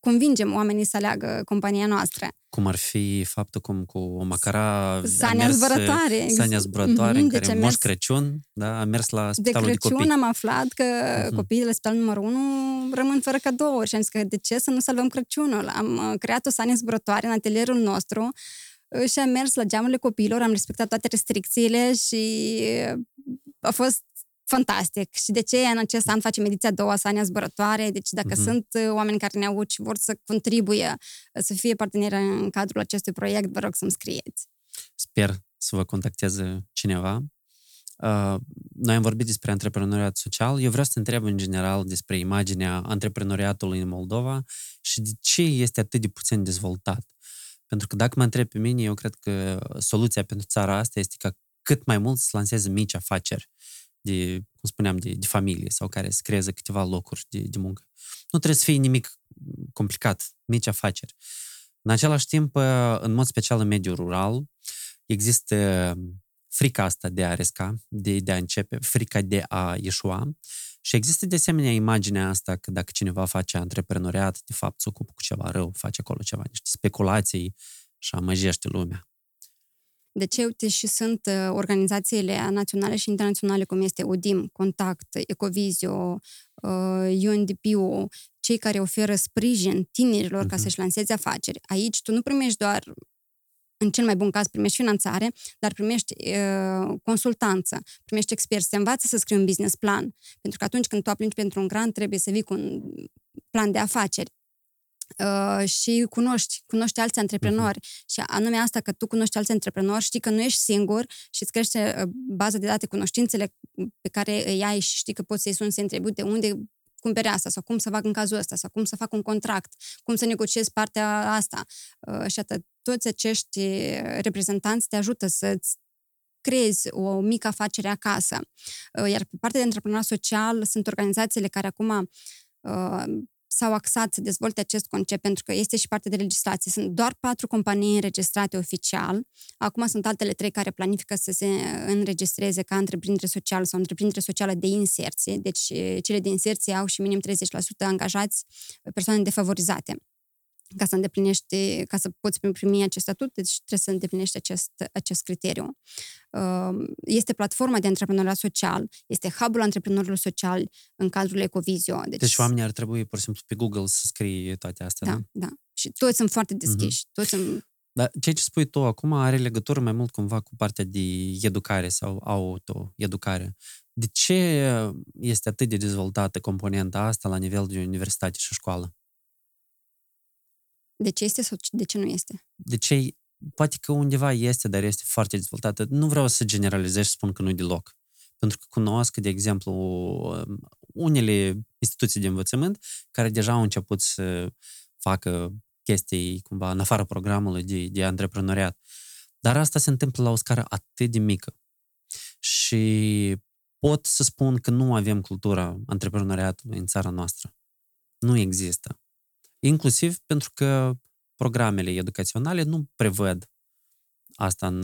convingem oamenii să aleagă compania noastră. Cum ar fi faptul cum cu o macara Sania mers, zburătoare. Sania zburătoare, mm-hmm, în care deci Moș Crăciun da, a mers la spitalul de, de copii. De Crăciun am aflat că mm-hmm. copiii de la spitalul numărul 1 rămân fără cadouri și am zis că de ce să nu salvăm Crăciunul? Am uh, creat o sanie zburătoare în atelierul nostru uh, și am mers la geamurile copiilor, am respectat toate restricțiile și uh, a fost fantastic. Și de ce în acest an facem ediția a doua, Sania Zburătoare? Deci dacă uh-huh. sunt uh, oameni care ne aud și vor să contribuie, uh, să fie parteneri în cadrul acestui proiect, vă rog să-mi scrieți. Sper să vă contacteze cineva. Uh, noi am vorbit despre antreprenoriat social. Eu vreau să te întreb în general despre imaginea antreprenoriatului în Moldova și de ce este atât de puțin dezvoltat. Pentru că dacă mă întreb pe mine, eu cred că soluția pentru țara asta este ca cât mai mult să lanseze mici afaceri de, cum spuneam, de, de familie sau care să creeze câteva locuri de, de muncă. Nu trebuie să fie nimic complicat, mici afaceri. În același timp, în mod special în mediul rural, există frica asta de a risca, de, de a începe, frica de a ieșua și există de asemenea imaginea asta că dacă cineva face antreprenoriat, de fapt se ocupă cu ceva rău, face acolo ceva, niște speculații și amăjește lumea. De ce, uite, și sunt uh, organizațiile naționale și internaționale, cum este UDIM, Contact, Ecovizio, uh, UNDP-ul, cei care oferă sprijin tinerilor uh-huh. ca mhm. să-și lanseze afaceri. Aici tu nu primești doar în cel mai bun caz primești finanțare, dar primești uh, consultanță, primești experți, te învață să scrii un business plan. Pentru că atunci când tu aplici pentru un grant, trebuie să vii cu un plan de afaceri. Uh, și cunoști, cunoști alți antreprenori. Uh-huh. Și anume asta că tu cunoști alți antreprenori, știi că nu ești singur și îți crește uh, baza de date, cunoștințele pe care îi ai și știi că poți să-i suni să întrebi de unde cumpere asta sau cum să fac în cazul ăsta sau cum să fac un contract, cum să negociez partea asta. Uh, și atât, toți acești reprezentanți te ajută să-ți creezi o mică afacere acasă. Iar pe partea de antreprenor social sunt organizațiile care acum s-au axat să dezvolte acest concept pentru că este și parte de legislație. Sunt doar patru companii înregistrate oficial. Acum sunt altele trei care planifică să se înregistreze ca întreprindere socială sau întreprindere socială de inserție. Deci cele de inserție au și minim 30% angajați persoane defavorizate ca să îndeplinești, ca să poți primi acest statut, deci trebuie să îndeplinești acest, acest criteriu. Um, este platforma de antreprenoriat social, este hub-ul antreprenorilor sociali în cadrul Ecovizio. Deci, deci oamenii ar trebui, pur și simplu, pe Google să scrie toate astea, da? Da, da. Și toți sunt foarte deschiși. Uh-huh. Toți sunt... Dar ceea ce spui tu acum are legătură mai mult cumva cu partea de educare sau auto-educare. De ce este atât de dezvoltată componenta asta la nivel de universitate și școală? De ce este sau de ce nu este? De ce poate că undeva este, dar este foarte dezvoltată. Nu vreau să generalizez și spun că nu e deloc. Pentru că cunosc, de exemplu, um, unele instituții de învățământ care deja au început să facă chestii cumva în afara programului de, de antreprenoriat. Dar asta se întâmplă la o scară atât de mică. Și pot să spun că nu avem cultura antreprenoriatului în țara noastră. Nu există inclusiv pentru că programele educaționale nu prevăd asta în,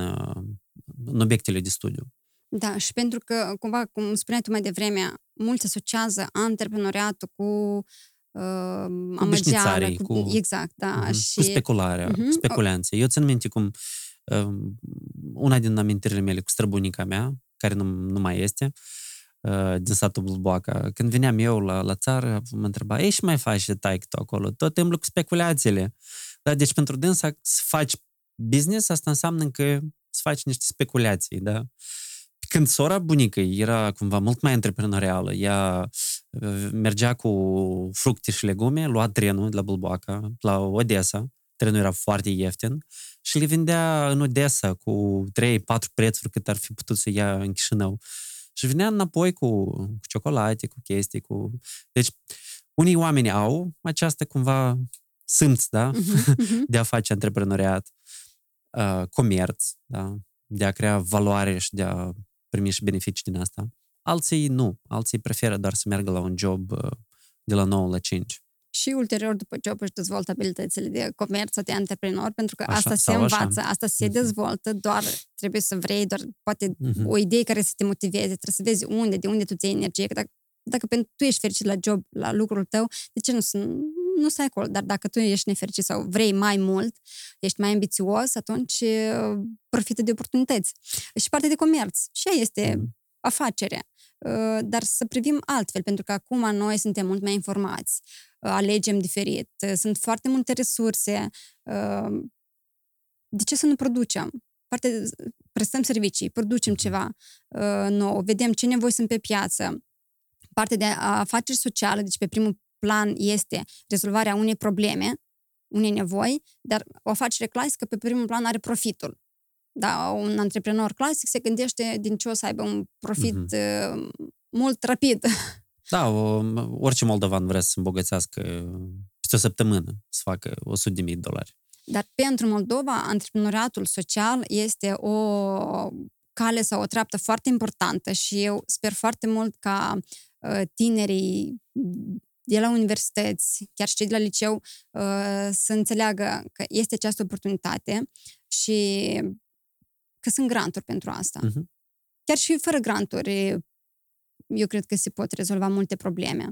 în obiectele de studiu. Da, și pentru că, cumva, cum spuneai tu mai devreme, mulți asociază antreprenoriatul cu uh, amăgeală. Cu, cu, exact, da. Uh-huh, și... Cu specularea, uh-huh. speculanțe. Eu țin minte cum uh, una din amintirile mele cu străbunica mea, care nu, nu mai este, uh, Uh, din satul Bulboaca. Când veneam eu la, la țară, mă întreba, ei și mai faci de taic tu acolo? Tot timpul cu speculațiile. Da? Deci pentru dânsa să faci business, asta înseamnă că să faci niște speculații, da? Când sora bunică era cumva mult mai antreprenorială, ea uh, mergea cu fructe și legume, lua trenul de la Bulboaca, la Odessa, trenul era foarte ieftin și le vindea în Odessa cu 3-4 prețuri cât ar fi putut să ia în Chișinău. Și vinea înapoi cu, cu ciocolate, cu chestii, cu... Deci, unii oameni au această cumva simț, da? Uh-huh, uh-huh. de a face antreprenoriat, uh, comerț, da? De a crea valoare și de a primi și beneficii din asta. Alții nu. Alții preferă doar să meargă la un job uh, de la 9 la 5 și ulterior după job își dezvoltă abilitățile de comerț sau de antreprenor, pentru că așa, asta se învață, așa. asta se mhm. dezvoltă, doar trebuie să vrei, doar poate uh-huh. o idee care să te motiveze, trebuie să vezi unde, de unde tu ți energie, că dacă dacă pentru tu ești fericit la job, la lucrul tău, de ce nu, nu stai acolo? Dar dacă tu ești nefericit sau vrei mai mult, ești mai ambițios, atunci uh, profită de oportunități. Și partea de comerț. Și ea este mm. afacere. Uh, dar să privim altfel, pentru că acum noi suntem mult mai informați, uh, alegem diferit, sunt foarte multe resurse. De ce să nu producem? Parte, prestăm servicii, producem mhm. ceva nou, vedem ce nevoi sunt pe piață, partea de afaceri sociale, deci pe primul plan este rezolvarea unei probleme, unei nevoi, dar o afacere clasică pe primul plan are profitul. Da, un antreprenor clasic se gândește din ce o să aibă un profit uh-huh. mult rapid. Da, o, orice moldovan vrea să se îmbogățească peste o săptămână, să facă 100.000 de dolari. Dar pentru Moldova, antreprenoriatul social este o cale sau o treaptă foarte importantă și eu sper foarte mult ca uh, tinerii de la universități, chiar și cei de la liceu, uh, să înțeleagă că este această oportunitate și că sunt granturi pentru asta. Uh-huh. Chiar și fără granturi, eu cred că se pot rezolva multe probleme.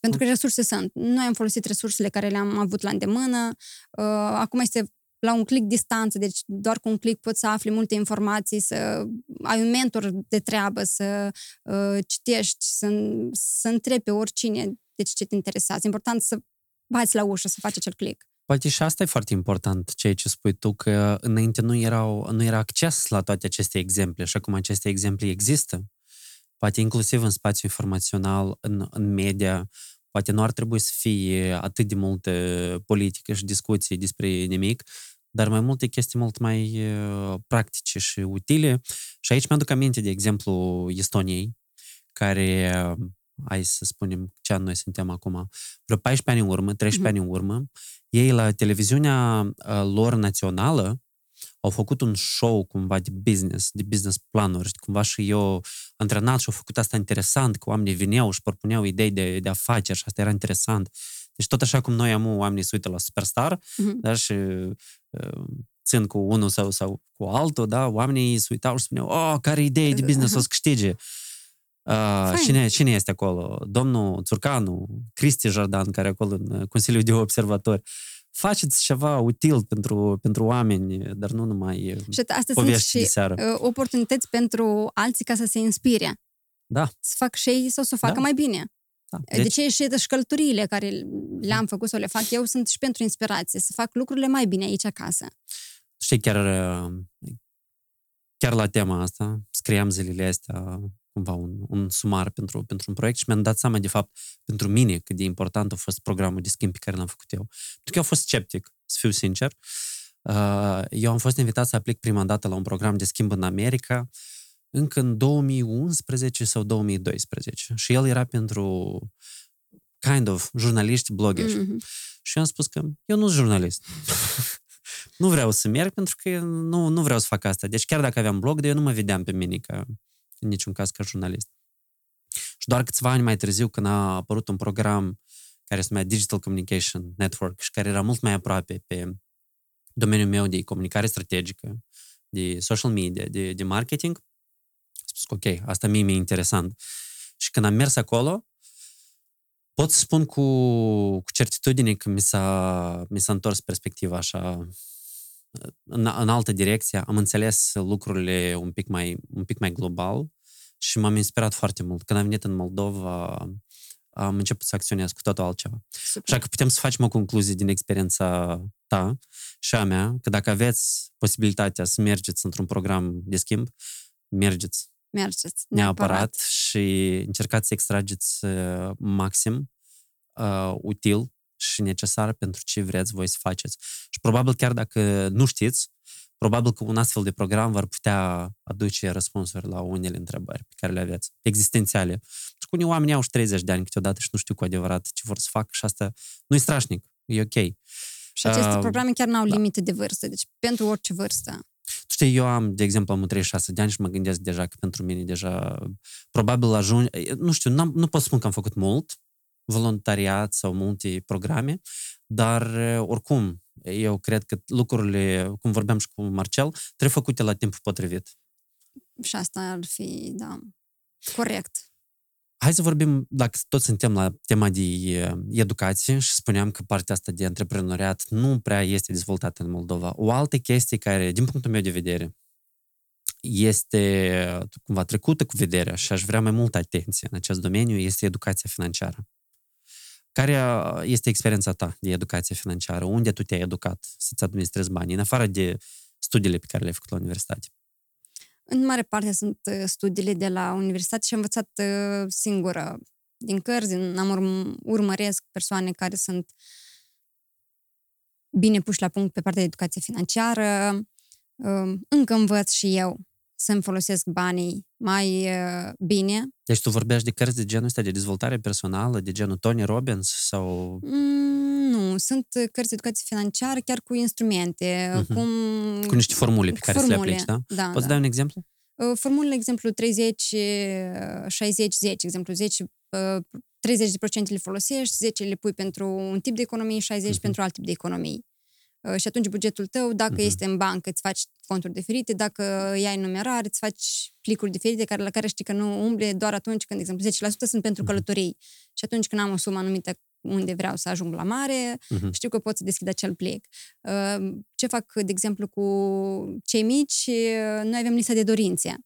Pentru că resurse sunt. Noi am folosit resursele care le-am avut la îndemână. Uh, acum este la un click distanță, deci doar cu un click poți să afli multe informații, să ai un mentor de treabă, să uh, citești, să, să întrebi pe oricine deci ce te interesează. Important să bați la ușă, să faci acel click. Poate și asta e foarte important, ceea ce spui tu, că înainte nu, erau, nu era acces la toate aceste exemple și acum aceste exemple există. Poate inclusiv în spațiu informațional, în, în media, poate nu ar trebui să fie atât de multe politică și discuții despre nimic, dar mai multe chestii mult mai uh, practice și utile. Și aici mi-aduc aminte, de exemplu, Estoniei, care hai să spunem ce an noi suntem acum, vreo 14 ani în urmă, 13 mm-hmm. ani în urmă, ei la televiziunea uh, lor națională au făcut un show cumva de business, de business planuri, cumva și eu antrenat și au făcut asta interesant, că oamenii veneau și propuneau idei de, de afaceri și asta era interesant. Deci tot așa cum noi am oamenii se uită la Superstar, mm-hmm. da, și uh, țin cu unul sau, sau cu altul, da, oamenii se uitau și spuneau, oh, care idee de business o să câștige. Uh, cine, cine este acolo? Domnul Țurcanu, Cristi Jordan, care acolo în Consiliul de Observatori. Faceți ceva util pentru, pentru oameni, dar nu numai și asta sunt și de seară. oportunități pentru alții ca să se inspire. Da. Să fac și ei sau să o facă da. mai bine. Da. Deci... De ce și și șcălătoriile care le-am făcut sau le fac eu sunt și pentru inspirație, să fac lucrurile mai bine aici acasă. Știi, chiar, chiar la tema asta, scriam zilele astea cumva un, un sumar pentru, pentru un proiect și mi-am dat seama, de fapt, pentru mine cât de important a fost programul de schimb pe care l-am făcut eu. Pentru că eu am fost sceptic, să fiu sincer. Uh, eu am fost invitat să aplic prima dată la un program de schimb în America încă în 2011 sau 2012 și el era pentru kind of jurnaliști, blogeri. Mm-hmm. Și eu am spus că eu nu sunt jurnalist. nu vreau să merg pentru că nu, nu vreau să fac asta. Deci chiar dacă aveam blog, de eu nu mă vedeam pe mine ca în niciun caz ca jurnalist. Și doar câțiva ani mai târziu, când a apărut un program care se numea Digital Communication Network și care era mult mai aproape pe domeniul meu de comunicare strategică, de social media, de, de marketing, am spus că ok, asta mie mi-e interesant. Și când am mers acolo, pot să spun cu, cu certitudine că mi s-a, mi s-a întors perspectiva așa în, în altă direcție, am înțeles lucrurile un pic mai, un pic mai global și m-am inspirat foarte mult. Când am venit în Moldova, am început să acționez cu totul altceva. Super. Așa că putem să facem o concluzie din experiența ta și a mea, că dacă aveți posibilitatea să mergeți într-un program de schimb, mergeți. Mergeți, neapărat. neapărat și încercați să extrageți uh, maxim uh, util și necesară pentru ce vreți voi să faceți. Și probabil chiar dacă nu știți, probabil că un astfel de program v-ar putea aduce răspunsuri la unele întrebări pe care le aveți, existențiale. Și cu unii oameni au și 30 de ani câteodată și nu știu cu adevărat ce vor să facă și asta nu e strașnic, e ok. Și aceste uh, programe chiar n-au da. limite de vârstă, deci pentru orice vârstă. Tu știi, eu am, de exemplu, am 36 de ani și mă gândesc deja că pentru mine deja probabil ajung, nu știu, nu pot spun că am făcut mult, voluntariat sau multe programe, dar oricum, eu cred că lucrurile, cum vorbeam și cu Marcel, trebuie făcute la timpul potrivit. Și asta ar fi, da, corect. hai să vorbim, dacă tot suntem la tema de educație și spuneam că partea asta de antreprenoriat nu prea este dezvoltată în Moldova. O altă chestie care, din punctul meu de vedere, este cumva trecută cu vederea și aș vrea mai multă atenție în acest domeniu, este educația financiară. Care este experiența ta de educație financiară? Unde tu te-ai educat să-ți administrezi banii, în afară de studiile pe care le-ai făcut la universitate? În mare parte sunt uh, studiile de la universitate și am învățat uh, singură din cărți, am urm- urmăresc persoane care sunt bine puși la punct pe partea de educație financiară. Um, încă învăț și eu să-mi folosesc banii mai uh, bine. Deci tu vorbești de cărți de genul ăsta de dezvoltare personală, de genul Tony Robbins sau... Mm, nu, sunt cărți de educație financiară chiar cu instrumente, uh-huh. cum... Cu niște formule pe care formule. să le aplici, da? da Poți da. da un exemplu? Uh, formulele, exemplu, 30, 60, 10, exemplu, 10, 30% le folosești, 10 le pui pentru un tip de economie, 60 uh-huh. pentru alt tip de economie. Uh, și atunci bugetul tău, dacă uh-huh. este în bancă, îți faci conturi diferite, dacă iai numerar, îți faci plicuri diferite care, la care știi că nu umble doar atunci când, de exemplu, 10% sunt pentru uh-huh. călătorii. Și atunci când am o sumă anumită unde vreau să ajung la mare, uh-huh. știu că pot să deschid acel plic. Uh, ce fac, de exemplu, cu cei mici? Noi avem lista de dorințe.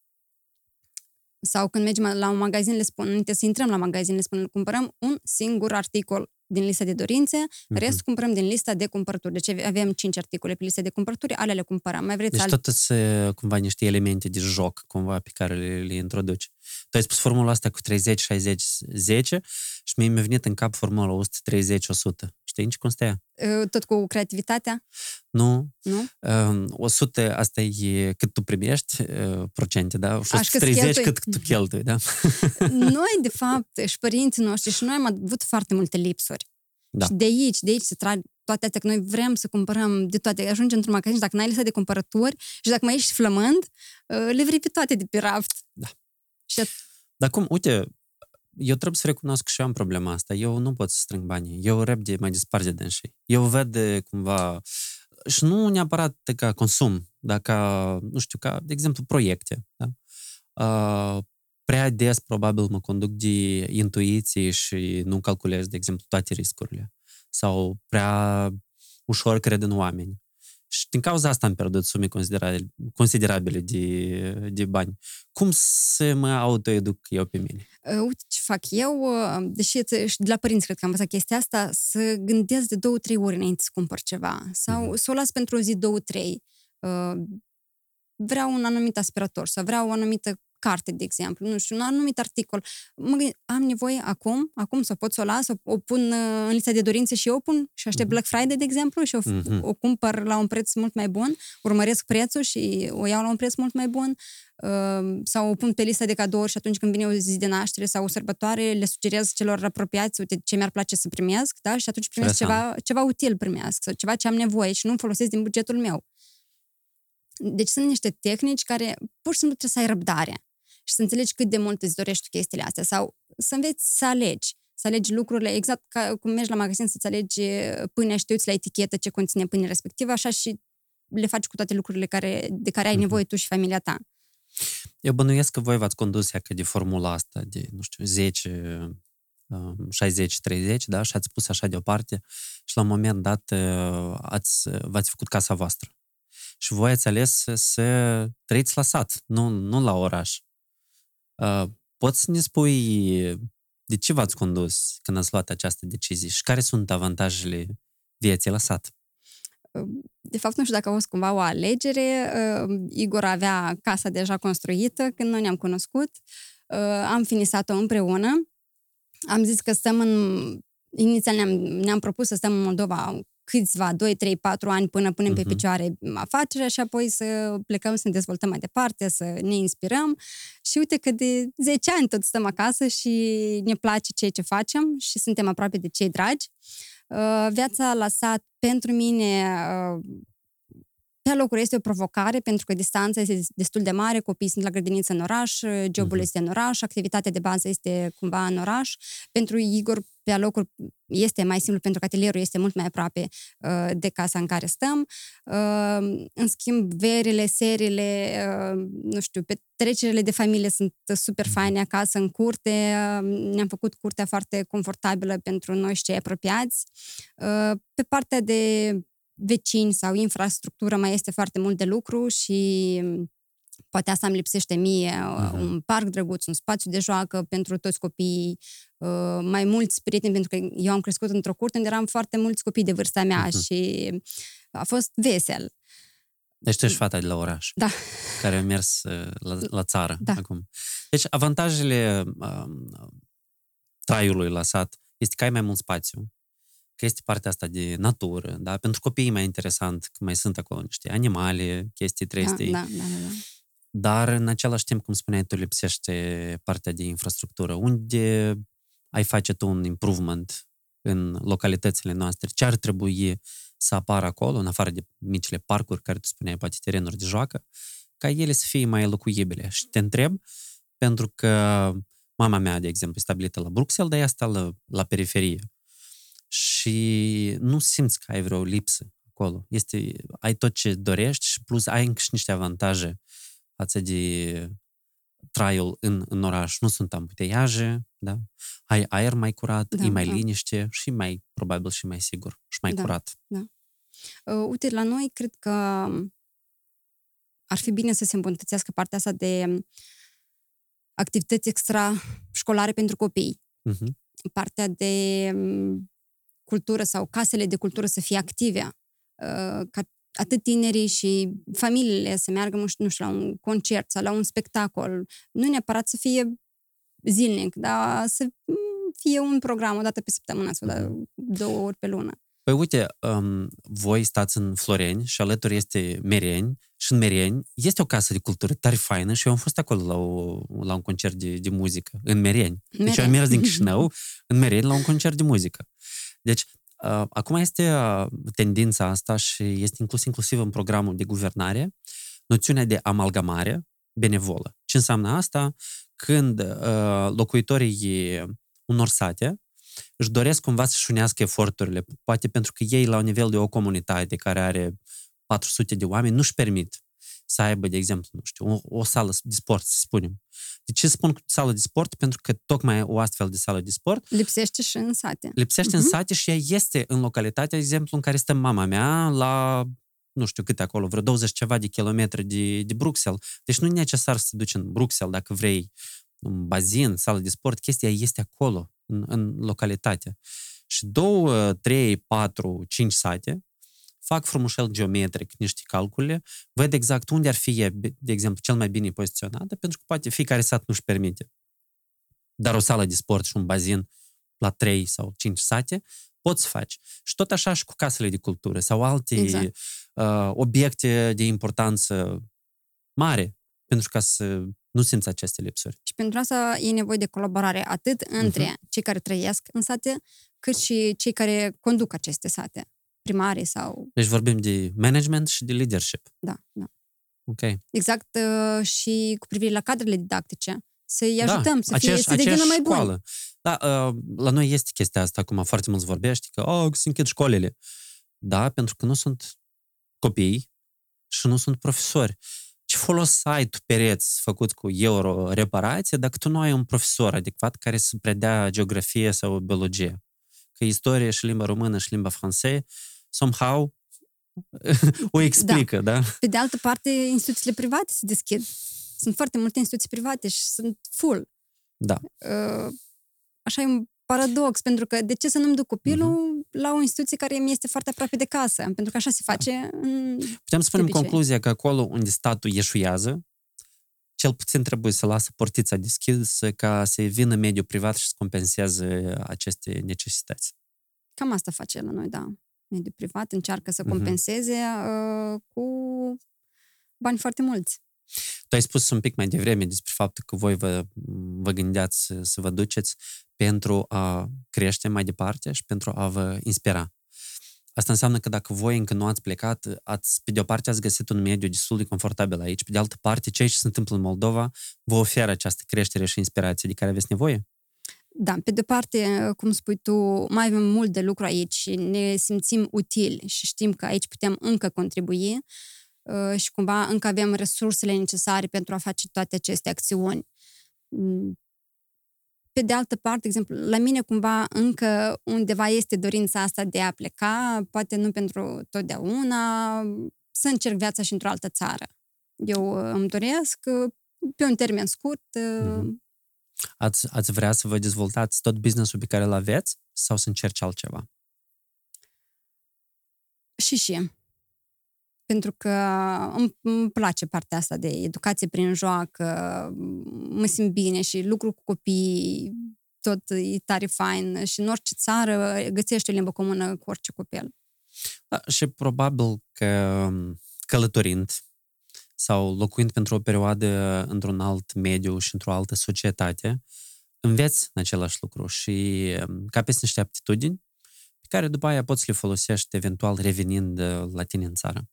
Sau când mergem la un magazin, le spun, înainte să intrăm la magazin, le spun, cumpărăm un singur articol din lista de dorințe, uh-huh. restul cumpărăm din lista de cumpărături. Deci avem cinci articole pe lista de cumpărături, ale le cumpărăm. Mai vreți deci alt... tot sunt cumva niște elemente de joc cumva pe care le, le introduci. Tu ai spus formula asta cu 30, 60, 10 și mie mi-a venit în cap formula 130, 100. Știi nici cum stă Tot cu creativitatea? Nu. Nu? 100, asta e cât tu primești, procente, da? Și 130 cât tu cheltui, da? Noi, de fapt, și părinții noștri și noi am avut foarte multe lipsuri. Da. Și de aici, de aici se trag toate astea, că noi vrem să cumpărăm de toate. Ajungi într-un magazin și dacă n-ai lista de cumpărături și dacă mai ești flămând, le vrei pe toate de pe raft. Da. Și at- Dar cum, uite, eu trebuie să recunosc că și eu am problema asta. Eu nu pot să strâng banii. Eu de mai desparte de înșei. Eu ved de cumva și nu neapărat de ca consum, dar ca, nu știu, ca, de exemplu, proiecte. Da? Uh, prea des probabil mă conduc de intuiție și nu calculez, de exemplu, toate riscurile. Sau prea ușor cred în oameni. Și din cauza asta am pierdut sume considerabile, considerabile de, de bani. Cum să mă autoeduc eu pe mine? Uite ce fac eu, deși de la părinți cred că am învățat chestia asta, să gândesc de două, trei ori înainte să cumpăr ceva. Sau mm-hmm. să o las pentru o zi, două, trei. Vreau un anumit aspirator sau vreau o anumită carte, de exemplu, nu știu, un anumit articol. Mă gând, am nevoie acum, acum să pot să o las, o, o pun uh, în lista de dorințe și o pun și aștept mm-hmm. Black Friday, de exemplu, și o, mm-hmm. o cumpăr la un preț mult mai bun, urmăresc prețul și o iau la un preț mult mai bun, uh, sau o pun pe lista de cadouri și atunci când vine o zi de naștere sau o sărbătoare, le sugerez celor apropiați, uite, ce mi-ar place să primesc, da? Și atunci primesc ceva, ceva util primesc, sau ceva ce am nevoie și nu folosesc din bugetul meu. Deci sunt niște tehnici care pur și simplu trebuie să ai răbdare și să înțelegi cât de mult îți dorești chestiile astea sau să înveți să alegi să alegi lucrurile, exact ca cum mergi la magazin să-ți alegi pâinea și te uiți la etichetă ce conține pâinea respectivă, așa și le faci cu toate lucrurile care, de care ai mhm. nevoie tu și familia ta. Eu bănuiesc că voi v-ați condus că de formula asta de, nu știu, 10, 60-30, da? Și ați pus așa deoparte și la un moment dat uh, ați, v-ați făcut casa voastră. Și voi ați ales să trăiți la sat, nu, nu la oraș. Uh, poți să ne spui de ce v-ați condus când ați luat această decizie și care sunt avantajele vieții la sat? De fapt, nu știu dacă a fost cumva o alegere. Uh, Igor avea casa deja construită când noi ne-am cunoscut. Uh, am finisat-o împreună. Am zis că stăm în... Inițial ne-am, ne-am propus să stăm în Moldova câțiva, 2, 3, 4 ani până punem uh-huh. pe mhm. picioare afacerea și apoi să plecăm să ne dezvoltăm mai departe, să ne inspirăm. Și uite că de 10 ani tot stăm acasă și ne place ceea ce facem și suntem aproape de cei dragi. Uh, viața la sat pentru mine uh, pe locuri este o provocare pentru că distanța este destul de mare, copiii sunt la grădiniță în oraș, jobul uh-huh. este în oraș, activitatea de bază este cumva în oraș. Pentru Igor pe alocuri este mai simplu pentru că atelierul este mult mai aproape uh, de casa în care stăm. Uh, în schimb, verile, serile, uh, nu știu, petrecerile de familie sunt super mhm. faine acasă, în curte. Uh, ne-am făcut curtea foarte confortabilă pentru noi și cei apropiați. Uh, pe partea de vecini sau infrastructură mai este foarte mult de lucru și poate asta îmi lipsește mie, uh-huh. un parc drăguț, un spațiu de joacă pentru toți copiii, uh, mai mulți prieteni, pentru că eu am crescut într-o curte unde eram foarte mulți copii de vârsta mea uh-huh. și a fost vesel. Deci tu ești fata de la oraș. Da. Care a mers uh, la, la țară da. acum. Deci avantajele uh, traiului la sat este că ai mai mult spațiu, că este partea asta de natură, da? Pentru copii e mai interesant că mai sunt acolo niște animale, chestii trăiste. Da, da, da, da. Dar în același timp, cum spuneai, tu lipsește partea de infrastructură. Unde ai face tu un improvement în localitățile noastre? Ce ar trebui să apară acolo, în afară de micile parcuri, care tu spuneai, poate terenuri de joacă, ca ele să fie mai locuibile? Și te întreb, pentru că mama mea, de exemplu, e stabilită la Bruxelles, dar ea stă la, la periferie. Și nu simți că ai vreo lipsă acolo. Este, ai tot ce dorești și plus ai încă și niște avantaje față de traiul în, în oraș. Nu sunt ambuteiaje, da? ai aer mai curat, da, e mai da. liniște și mai, probabil, și mai sigur și mai da, curat. Da. Uh, uite, la noi cred că ar fi bine să se îmbunătățească partea asta de activități extra școlare pentru copii. Uh-huh. Partea de cultură sau casele de cultură să fie active, uh, ca atât tinerii și familiile să meargă, nu știu, la un concert sau la un spectacol. Nu neapărat să fie zilnic, dar să fie un program o dată pe săptămână sau mhm. două ori pe lună. Păi uite, um, voi stați în Floreni și alături este Mereni și în Mereni este o casă de cultură tare faină și eu am fost acolo la, o, la un concert de, de muzică, în Mereni. Mereni. Deci eu am mers din Chișinău în Mereni la un concert de muzică. Deci Uh, acum este uh, tendința asta și este inclus inclusiv în programul de guvernare noțiunea de amalgamare benevolă. Ce înseamnă asta? Când uh, locuitorii unor sate își doresc cumva să-și unească eforturile, poate pentru că ei, la nivel de o comunitate care are 400 de oameni, nu-și permit să aibă, de exemplu, nu știu, o, o sală de sport, să spunem. De ce spun sală de sport? Pentru că tocmai o astfel de sală de sport lipsește și în sate. Lipsește uh-huh. în mhm. sate și ea este în localitatea, de exemplu, în care stă mama mea, la nu știu câte acolo, vreo 20 ceva de kilometri de, de Bruxelles. Deci nu e necesar să te duci în Bruxelles dacă vrei un bazin, sală de sport, chestia este acolo, în, în localitate. Și două, trei, patru, cinci sate fac frumușel geometric niște calcule, văd exact unde ar fi, de exemplu, cel mai bine poziționată, pentru că poate fiecare sat nu-și permite. Dar o sală de sport și un bazin la 3 sau 5 sate, poți să faci. Și tot așa și cu casele de cultură sau alte exact. uh, obiecte de importanță mare, pentru ca să nu simți aceste lipsuri. Și pentru asta e nevoie de colaborare atât între uh-huh. cei care trăiesc în sate, cât și cei care conduc aceste sate primare sau... Deci vorbim de management și de leadership. Da, da. Ok. Exact uh, și cu privire la cadrele didactice. Să-i da, ajutăm da, să, fie, aceeași, să devină mai buni. Da, uh, la noi este chestia asta, acum foarte mulți vorbește, că oh, se închid școlile. Da, pentru că nu sunt copii și nu sunt profesori. Ce folos ai tu pereți făcut cu euro reparație dacă tu nu ai un profesor adecvat care să predea geografie sau biologie? Că istorie și limba română și limba franceză somehow o explică, da. da? Pe de altă parte, instituțiile private se deschid. Sunt foarte multe instituții private și sunt full. Da. Uh, așa e un paradox, pentru că de ce să nu-mi duc copilul uh-huh. la o instituție care mi este foarte aproape de casă? Pentru că așa se face în Putem spune în concluzia că acolo unde statul ieșuiază, cel puțin trebuie să lasă portița deschisă ca să vină mediul privat și să compenseze aceste necesități. Cam asta face la noi, da mediul privat încearcă să mhm. compenseze uh-huh. uh, cu bani foarte mulți. Tu ai spus un pic mai devreme despre faptul că voi vă, vă gândeați să, să vă duceți pentru a crește mai departe și pentru a vă inspira. Asta înseamnă că dacă voi încă nu ați plecat, ați, pe de o parte ați găsit un mediu destul de confortabil aici, pe de altă parte, ceea ce se întâmplă în Moldova vă oferă această creștere și inspirație de care aveți nevoie? Da, pe de parte, cum spui tu, mai avem mult de lucru aici și ne simțim utili și știm că aici putem încă contribui uh, și cumva încă avem resursele necesare pentru a face toate aceste acțiuni. Mm. Pe de altă parte, de exemplu, la mine cumva încă undeva este dorința asta de a pleca, poate nu pentru totdeauna, să încerc viața și într-o altă țară. Eu uh, îmi doresc, uh, pe un termen scurt, mm-hmm Ați, ați vrea să vă dezvoltați tot businessul pe care îl aveți sau să încerci altceva? Și și. Pentru că îmi, îmi place partea asta de educație prin joacă, mă simt bine și lucru cu copii tot e tare fain și în orice țară găsești o limbă comună cu orice copil. Da, și probabil că călătorind sau locuind pentru o perioadă într-un alt mediu și într-o altă societate, înveți în același lucru și um, capeți niște aptitudini pe care după aia poți le folosești eventual revenind uh, la tine în țară.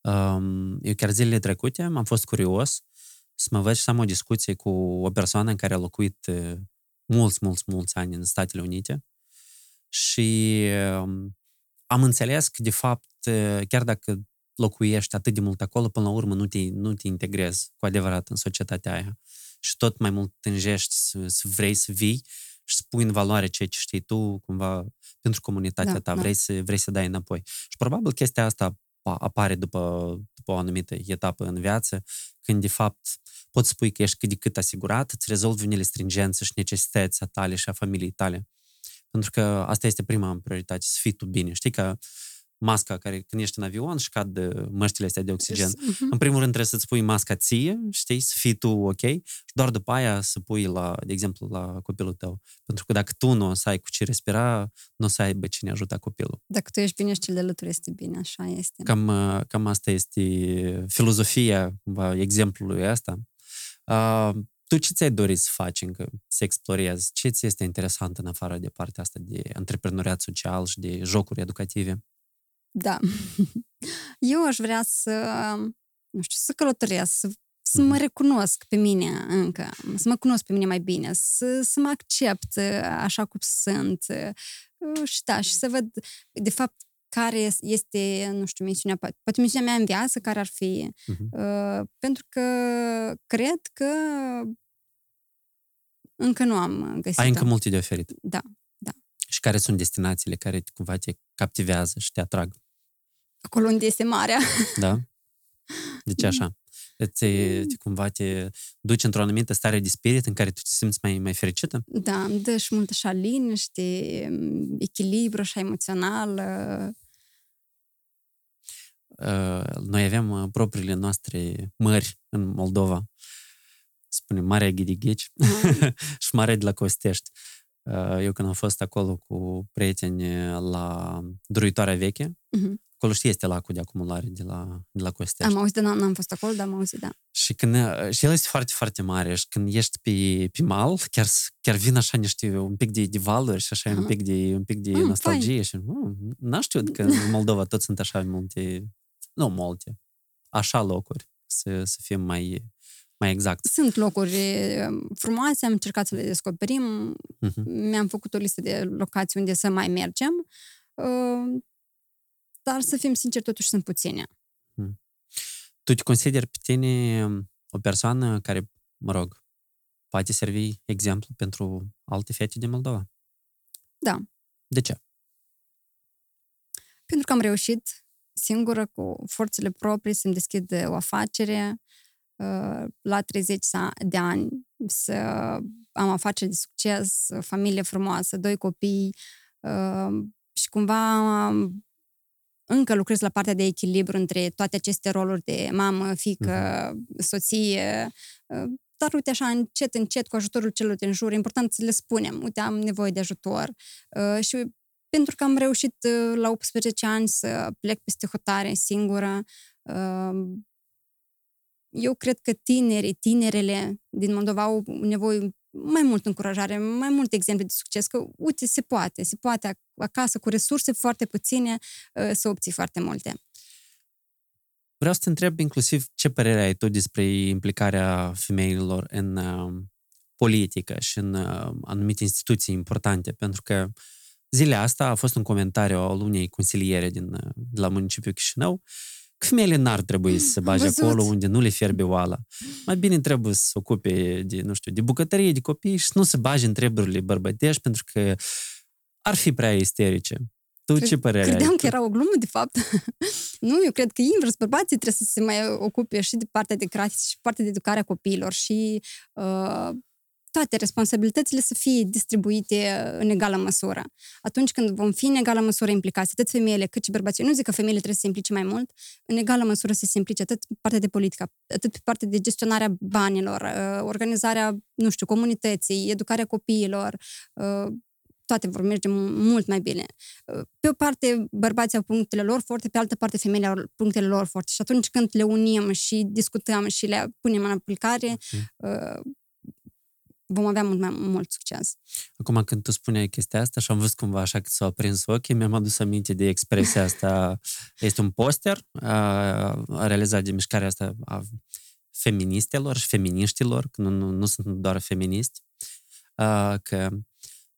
Um, eu chiar zilele trecute am fost curios să mă văd și să am o discuție cu o persoană în care a locuit uh, mulți, mulți, mulți ani în Statele Unite și um, am înțeles că, de fapt, uh, chiar dacă locuiești atât de mult acolo, până la urmă nu te, nu te integrezi cu adevărat în societatea aia. Și tot mai mult tânjești să, să vrei să vii și să pui în valoare ceea ce știi tu, cumva, pentru comunitatea da, ta, da. vrei, să, vrei să dai înapoi. Și probabil chestia asta apare după, după o anumită etapă în viață, când de fapt poți spui că ești cât de cât asigurat, îți rezolvi unele stringențe și necesități a tale și a familiei tale. Pentru că asta este prima prioritate, să fii tu bine. Știi că masca care când ești în avion și cad măștile astea de oxigen. Uh-huh. În primul rând trebuie să-ți pui masca ție, știi, să fii tu ok și doar după aia să pui, la, de exemplu, la copilul tău. Pentru că dacă tu nu o să ai cu ce respira, nu o să aibă cine ajuta copilul. Dacă tu ești bine și cel de alături este bine, așa este. Cam, cam asta este filozofia exemplului ăsta. Uh, tu ce ți-ai dorit să faci încă, să explorezi? Ce ți este interesant în afară de partea asta de antreprenoriat social și de jocuri educative? Da. Eu aș vrea să, nu știu, să călătoresc, să, să mă mhm. recunosc pe mine încă, să mă cunosc pe mine mai bine, să, să mă accept uh, așa cum sunt uh, și da, și să văd, de fapt, care este, nu știu, misiunea, poate misiunea mea în viață, care ar fi. Uh-huh. pentru că cred că încă nu am găsit Ai încă multe de oferit. Da, și care sunt destinațiile care cumva te captivează și te atrag? Acolo unde este marea. Da? Deci așa. Te, te, cumva te duci într-o anumită stare de spirit în care tu te simți mai, mai fericită? Da, îmi dă și multă așa liniște, echilibru și emoțional. Uh, noi avem uh, propriile noastre mări în Moldova. Spunem Marea Ghidigheci mm. și Marea de la Costești. Uh, eu când am fost acolo cu prieteni la Druitoarea Veche, uh-huh. acolo știi, este lacul de acumulare de la, de la Costești. Am auzit, dar n-am fost acolo, dar am auzit, da. Și, când, uh, și el este foarte, foarte mare și când ești pe, pe mal, chiar, chiar vin așa niște, un pic de, de valuri și așa uh-huh. un pic de, un pic de mm, nostalgie fine. și uh, n-am știut că în Moldova toți sunt așa multe, nu multe, așa locuri să, să fim mai, mai exact. Sunt locuri um, frumoase, am încercat să le descoperim, uh-huh. mi-am făcut o listă de locații unde să mai mergem, uh, dar să fim sinceri, totuși sunt puține. Uh-huh. Tu te consideri pe tine um, o persoană care, mă rog, poate servi exemplu pentru alte fete din Moldova? Da. De ce? Pentru că am reușit singură, cu forțele proprii, să-mi deschid o afacere, la 30 de ani să am afaceri de succes, familie frumoasă, doi copii uh, și cumva încă lucrez la partea de echilibru între toate aceste roluri de mamă, fică, uh-huh. soție, uh, dar uite așa, încet, încet, cu ajutorul celor din jur, e important să le spunem, uite, am nevoie de ajutor. Uh, și pentru că am reușit la 18 ani să plec peste hotare singură, eu cred că tinerii, tinerele din Moldova au nevoie mai mult încurajare, mai multe exemple de succes, că uite, se poate, se poate acasă cu resurse foarte puține ă, să obții foarte multe. Vreau să te întreb inclusiv ce părere ai tu despre implicarea femeilor în, ă, politică și în uh, anumite instituții importante, pentru că zilea asta a fost un comentariu al unei consiliere din, uh, de la municipiul Chișinău, că femeile n-ar trebui să se bage văzut. acolo unde nu le fierbe oala. Mai bine trebuie să se ocupe de, nu știu, de bucătărie, de copii și să nu se bage în treburile bărbătești, pentru că ar fi prea isterice. Tu ce părere Credeam ai? că era o glumă, de fapt. nu, eu cred că invers, bărbații trebuie să se mai ocupe și de partea de creație și partea de educare a copiilor și uh, toate responsabilitățile să fie distribuite în egală măsură. Atunci când vom fi în egală măsură implicați, atât femeile cât și bărbații, eu nu zic că femeile trebuie să se implice mai mult, în egală măsură să se implice atât pe partea de politică, atât pe partea de gestionarea banilor, uh, organizarea, nu știu, comunității, educarea copiilor, uh, toate vor merge mult mai bine. Pe o parte, bărbații au punctele lor forte, pe altă parte, femeile au punctele lor forte. Și atunci când le unim și discutăm și le punem în aplicare, Ok. Vom avea mult mai mult succes. Acum când tu spuneai chestia asta și am văzut cumva așa că s-au aprins ochii, mi-am adus aminte de expresia asta. Este un poster a, realizat de mișcarea asta a feministelor și feminiștilor, că nu, nu, nu sunt doar feministi, a, că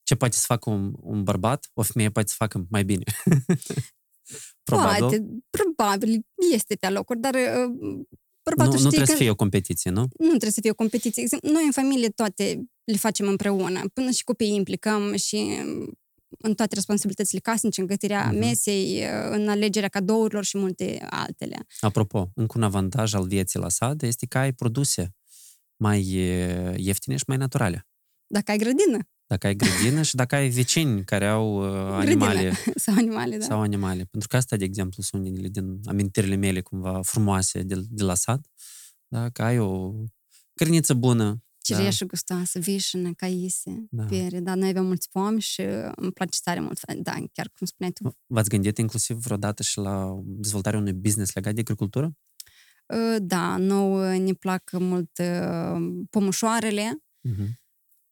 ce poate să facă un, un bărbat, o femeie poate să facă mai bine. Probabil. Poate, probabil, este pe locuri, dar uh, bărbatul nu, știe nu trebuie că să fie o competiție, nu? nu trebuie să fie o competiție. Exemplu, Noi în familie toate le facem împreună, până și copiii implicăm și um, în toate responsabilitățile casnice, în gătirea Mhm. mesei, uh, în alegerea cadourilor și multe altele. Apropo, încă un avantaj al vieții la sat este că ai produse mai e, ieftine și mai naturale. Dacă ai grădină Dacă ai grădină și dacă ai vecini care au uh, animale sau animale, da. sau animale. Pentru că asta, de exemplu, sunt unele din amintirile mele cumva frumoase de, de la sat. Dacă ai o grăniță bună, Cireșă gustoasă, vișină, caise, Da. piere, da, noi avem mulți pomi și îmi place tare mult. Da, chiar cum spuneai tu. v-ați gândit inclusiv vreodată și la dezvoltarea unui business legat de agricultură? Uh, Da, nou ne plac mult uh, pomușoarele, Uh-huh.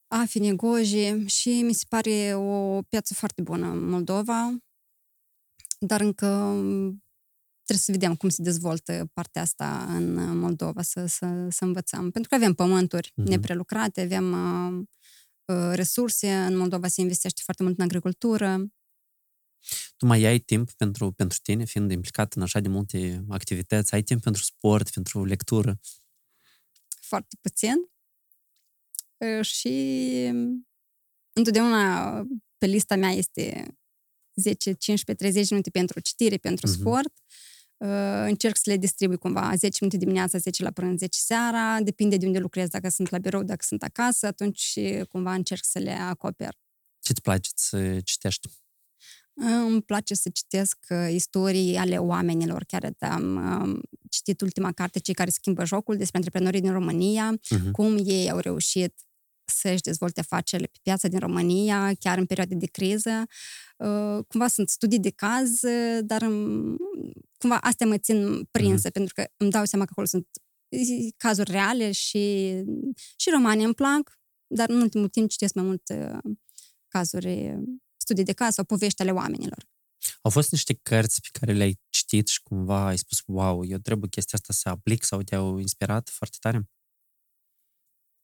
Afine, goji și mi se pare o piață foarte bună în Moldova, dar încă um, trebuie să vedem cum se dezvoltă partea asta în Moldova, să, să, să învățăm. Pentru că avem pământuri Mhm. neprelucrate, avem uh, uh, resurse, în Moldova se investește foarte mult în agricultură. Tu mai ai timp pentru, pentru tine, fiind implicat în așa de multe activități, ai timp pentru sport, pentru lectură. foarte puțin Uh, și întotdeauna pe lista mea este 10, 15, 30 minute pentru citire, pentru Mhm. sport. Uh, Încerc să le distribui cumva 10 minute dimineața, 10 la prânz, 10 seara, depinde de unde lucrez, dacă sunt la birou, dacă sunt acasă, atunci cumva încerc să le acoper. Ce-ți place să citești? Îmi place să citesc uh, istorii ale oamenilor. Chiar am um, citit ultima carte, Cei care schimbă jocul, despre antreprenorii din România, Uh-huh. cum ei au reușit să-și dezvolte afacerile pe piața din România, chiar în perioade de criză. Uh, Cumva sunt studii de caz, uh, dar um, cumva astea mă țin prinsă, pentru că îmi dau seama că acolo sunt uh, cazuri reale și, și romanii îmi plac, dar în ultimul timp citesc mai mult uh, cazuri, uh, studii de caz sau povești ale oamenilor. Au fost niște cărți pe care le-ai citit și cumva ai spus, wow, eu trebuie chestia asta să aplic sau te-au inspirat foarte tare?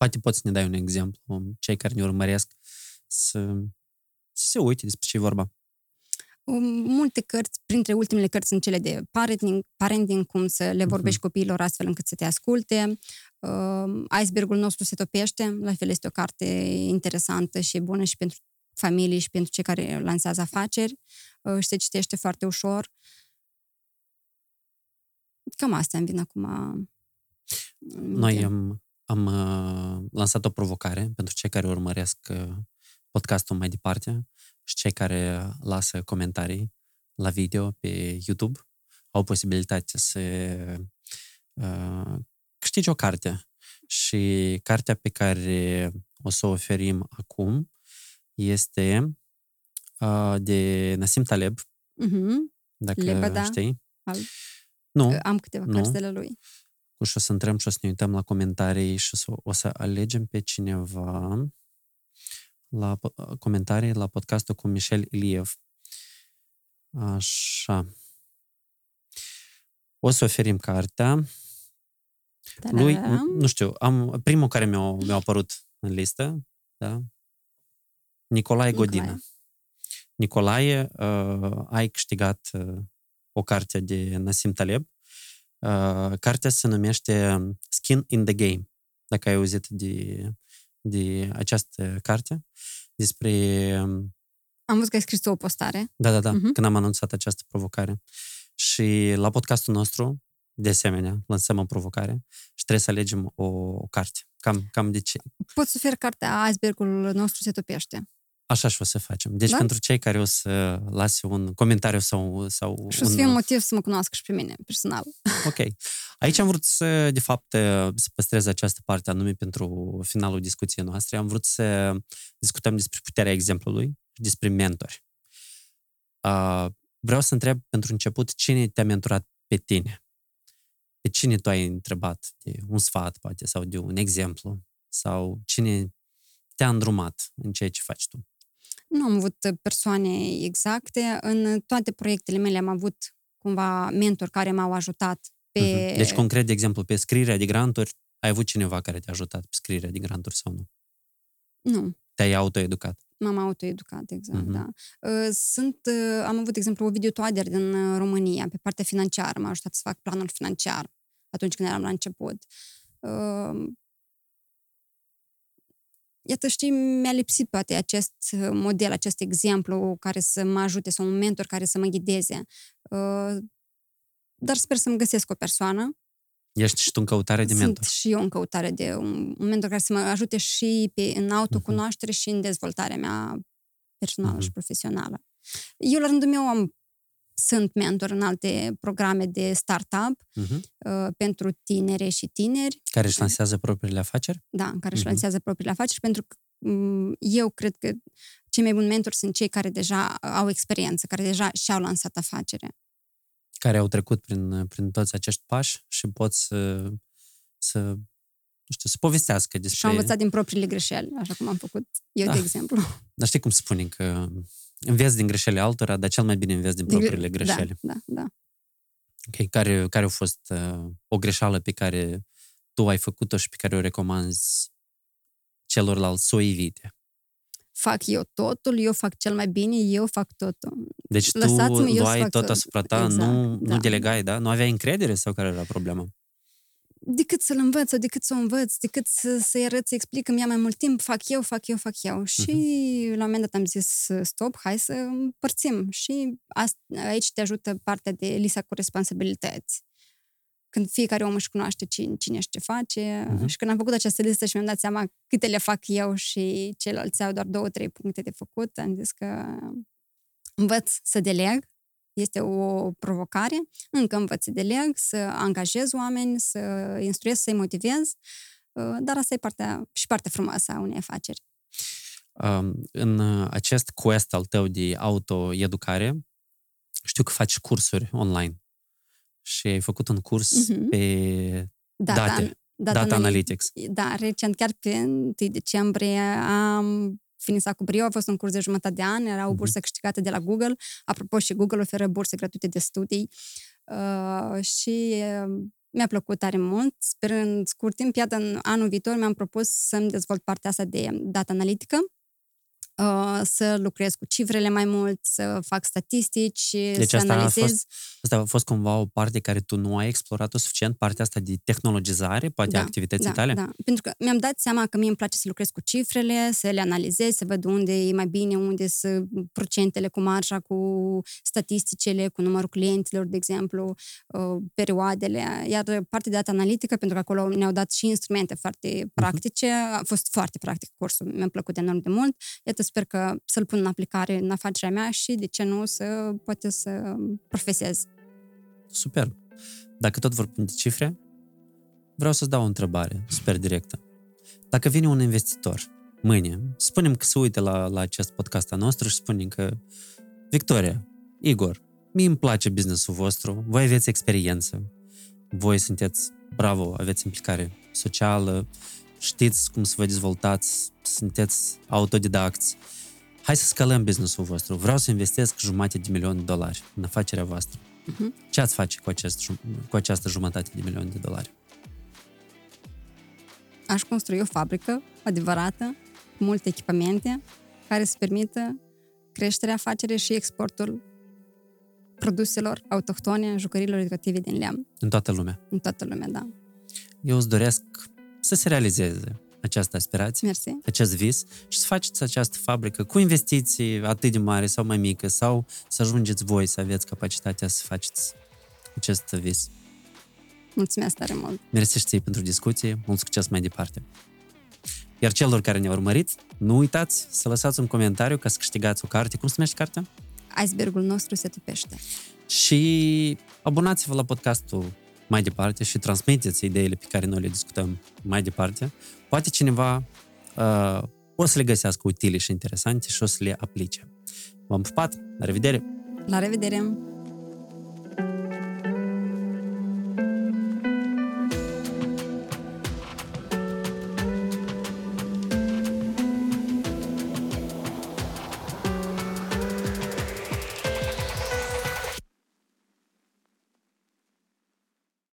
Poate poți să ne dai un exemplu, cei care ne urmăresc să, să se uite despre ce e vorba. Um, Multe cărți, printre ultimele cărți sunt cele de parenting, parenting cum să le vorbești copiilor astfel încât să te asculte. Uh, Icebergul nostru se topește, la fel este o carte interesantă și bună și pentru familii și pentru cei care lansează afaceri uh, și se citește foarte ușor. Cam asta îmi vin acum. în Noi minte. am, am uh, lansat o provocare pentru cei care urmăresc uh, podcastul mai departe și cei care lasă comentarii la video pe YouTube au posibilitatea să uh, câștige o carte. Și cartea pe care o să o oferim acum este uh, de Nassim Taleb, Mhm. dacă Lebeda. știi. Al- Nu, Am câteva Nu. cărți de la lui. Și o să intrăm și o să ne uităm la comentarii și o să, o să alegem pe cineva la po- comentarii la podcastul cu Michel Iliev. Așa. O să oferim cartea. Lui, Ta-da! nu știu, am, primul care mi-a, mi-a apărut în listă, da? Nicolae Godină. Nicolae. Nicolae, uh, ai câștigat uh, o carte de Nassim Taleb. Uh, cartea se numește Skin in the Game, dacă ai auzit de, de această carte, despre... um, Am văzut că ai scris o postare. Da, da, da, Mhm. când am anunțat această provocare. Și la podcastul nostru, de asemenea, lansăm o provocare și trebuie să alegem o, o carte. Cam, cam de ce? Poți să oferi cartea Icebergul nostru se topește. Așa și o să facem. Deci Da? pentru cei care o să lase un comentariu sau, sau Și o să un... fie un motiv să mă cunoască și pe mine, personal. Ok. Aici am vrut să, de fapt, să păstrez această parte anume pentru finalul discuției noastre. Am vrut să discutăm despre puterea exemplului și despre mentori. Uh, vreau să întreb pentru început cine te-a mentorat pe tine? Pe cine tu ai întrebat de un sfat, poate, sau de un exemplu? Sau cine te-a îndrumat în ceea ce faci tu? Nu am avut persoane exacte. În toate proiectele mele am avut cumva mentori care m-au ajutat pe... Mhm. Deci, concret, de exemplu, pe scrierea de granturi, ai avut cineva care te-a ajutat pe scrierea de granturi sau nu? Nu, Te-ai autoeducat? m-am autoeducat, exact, Mhm. da. Uh, Sunt, uh, am avut, de exemplu, o videotoader din uh, România, pe partea financiară, m-a ajutat să fac planul financiar atunci când eram la început. Uh, Iată, știi, mi-a lipsit poate acest uh, model, acest exemplu care să mă ajute sau un mentor care să mă ghideze. Uh, Dar sper să-mi găsesc o persoană Ești și tu în căutare de Sunt mentor. și eu în căutare de un, un mentor care să mă ajute și pe, în autocunoaștere Mhm. și în dezvoltarea mea personală și Mhm. profesională. Eu, la rândul meu, am, sunt mentor în alte programe de startup Uh-huh. uh, pentru tinere și tineri, Care își lansează propriile afaceri? da, în care își Mhm. lansează propriile afaceri, pentru că m, eu cred că cei mai buni mentori sunt cei care deja au experiență, care deja și-au lansat afacere. Care au trecut prin, prin toți acești pași și pot să, să, nu știu, să povestească despre... Și au învățat din propriile greșeli, așa cum am făcut eu, de Ah. exemplu. Dar știi cum spune că înveți din greșelile altora, dar cel mai bine înveți din Din gre- propriile greșeli. Da, da, da. Ok, care, care a fost uh, o greșeală pe care tu ai făcut-o și pe care o recomanzi celorlalți să o evite? fac eu totul, eu fac cel mai bine, eu fac totul. Deci tu Lăsați-mă, eu să luai fac tot tot. asupra ta, Exact, nu, nu da. delegai, da? Nu aveai încredere sau care era problema? Decât să-l învăț sau decât să o învăț, decât să, să-i arăt, să explic că mi-a mai mult timp, fac eu, fac eu, fac eu. Și la un moment dat am zis, stop, hai să împărțim. Și asta, aici te ajută partea de lista cu responsabilități. Când fiecare om își cunoaște cine, cine și ce face. Mhm. Și când am făcut această listă și mi-am dat seama câte le fac eu și ceilalți au doar două, trei puncte de făcut, am zis că învăț să deleg, este o provocare, încă învăț să deleg, să angajez oameni, să instruiesc, să-i motivez, uh, dar asta e partea, și partea frumoasă a unei afaceri. Um, în uh, acest quest al tău de autoeducare, știu că faci cursuri online și ai făcut un curs Mhm. pe date, data, anali- analytics. Da, recent, chiar pe 1 decembrie, am finisat cu brio, a fost un curs de jumătate de an, era o Mhm. bursă câștigată de la Google. Apropo, și Google oferă burse gratuite de studii uh, și uh, mi-a plăcut tare mult. Sperând scurt timp, iată, în anul viitor mi-am propus să-mi dezvolt partea asta de data analitică, uh, să lucrez cu cifrele mai mult, să fac statistici, Deci să asta a analizez. fost, asta a fost cumva o parte care tu nu ai explorat-o suficient, partea asta de tehnologizare, poate, a activității da, tale? Da, pentru că mi-am dat seama că mie îmi place să lucrez cu cifrele, să le analizez, să văd unde e mai bine, unde sunt procentele cu marja, cu statisticele, cu numărul clienților, de exemplu, uh, perioadele. Iar partea de data analitică, pentru că acolo ne-au dat și instrumente foarte practice, a fost foarte practic cursul, mi-a plăcut enorm de mult. Iată, sper că să-l pun în aplicare în afacerea mea și, de ce nu, să poate să profesez. Super. Dacă tot vorbim de cifre, vreau să-ți dau o întrebare super directă. Dacă vine un investitor mâine, spunem că se uite la, la acest podcast al nostru și spune că Victoria, Igor, mie îmi place businessul vostru, voi aveți experiență, voi sunteți, bravo, aveți implicare socială, știți cum să vă dezvoltați, sunteți autodidacți. Hai să scalăm businessul vostru. Vreau să investesc jumătate de milion de dolari în afacerea voastră. Mhm. Ce ați face cu, acest, jum- cu această jumătate de milion de dolari? aș construi o fabrică adevărată, cu multe echipamente, care să permită creșterea afacerii și exportul produselor autohtone, jucăriilor educative din lemn. În toată lumea. În toată lumea, da. Eu îți doresc să se realizeze această aspirație, Mersi. acest vis și să faceți această fabrică cu investiții atât de mari sau mai mică sau să ajungeți voi să aveți capacitatea să faceți acest vis. Mulțumesc tare mult! Mersi și ție pentru discuție, mult succes mai departe! Iar celor care ne urmăriți, nu uitați să lăsați un comentariu ca să câștigați o carte. Cum se numește cartea? Icebergul nostru se tupește. Și abonați-vă la podcastul mai departe și transmiteți ideile pe care noi le discutăm mai departe. Poate cineva uh, o să le găsească utile și interesante și o să le aplice. V-am pupat! La revedere! La revedere!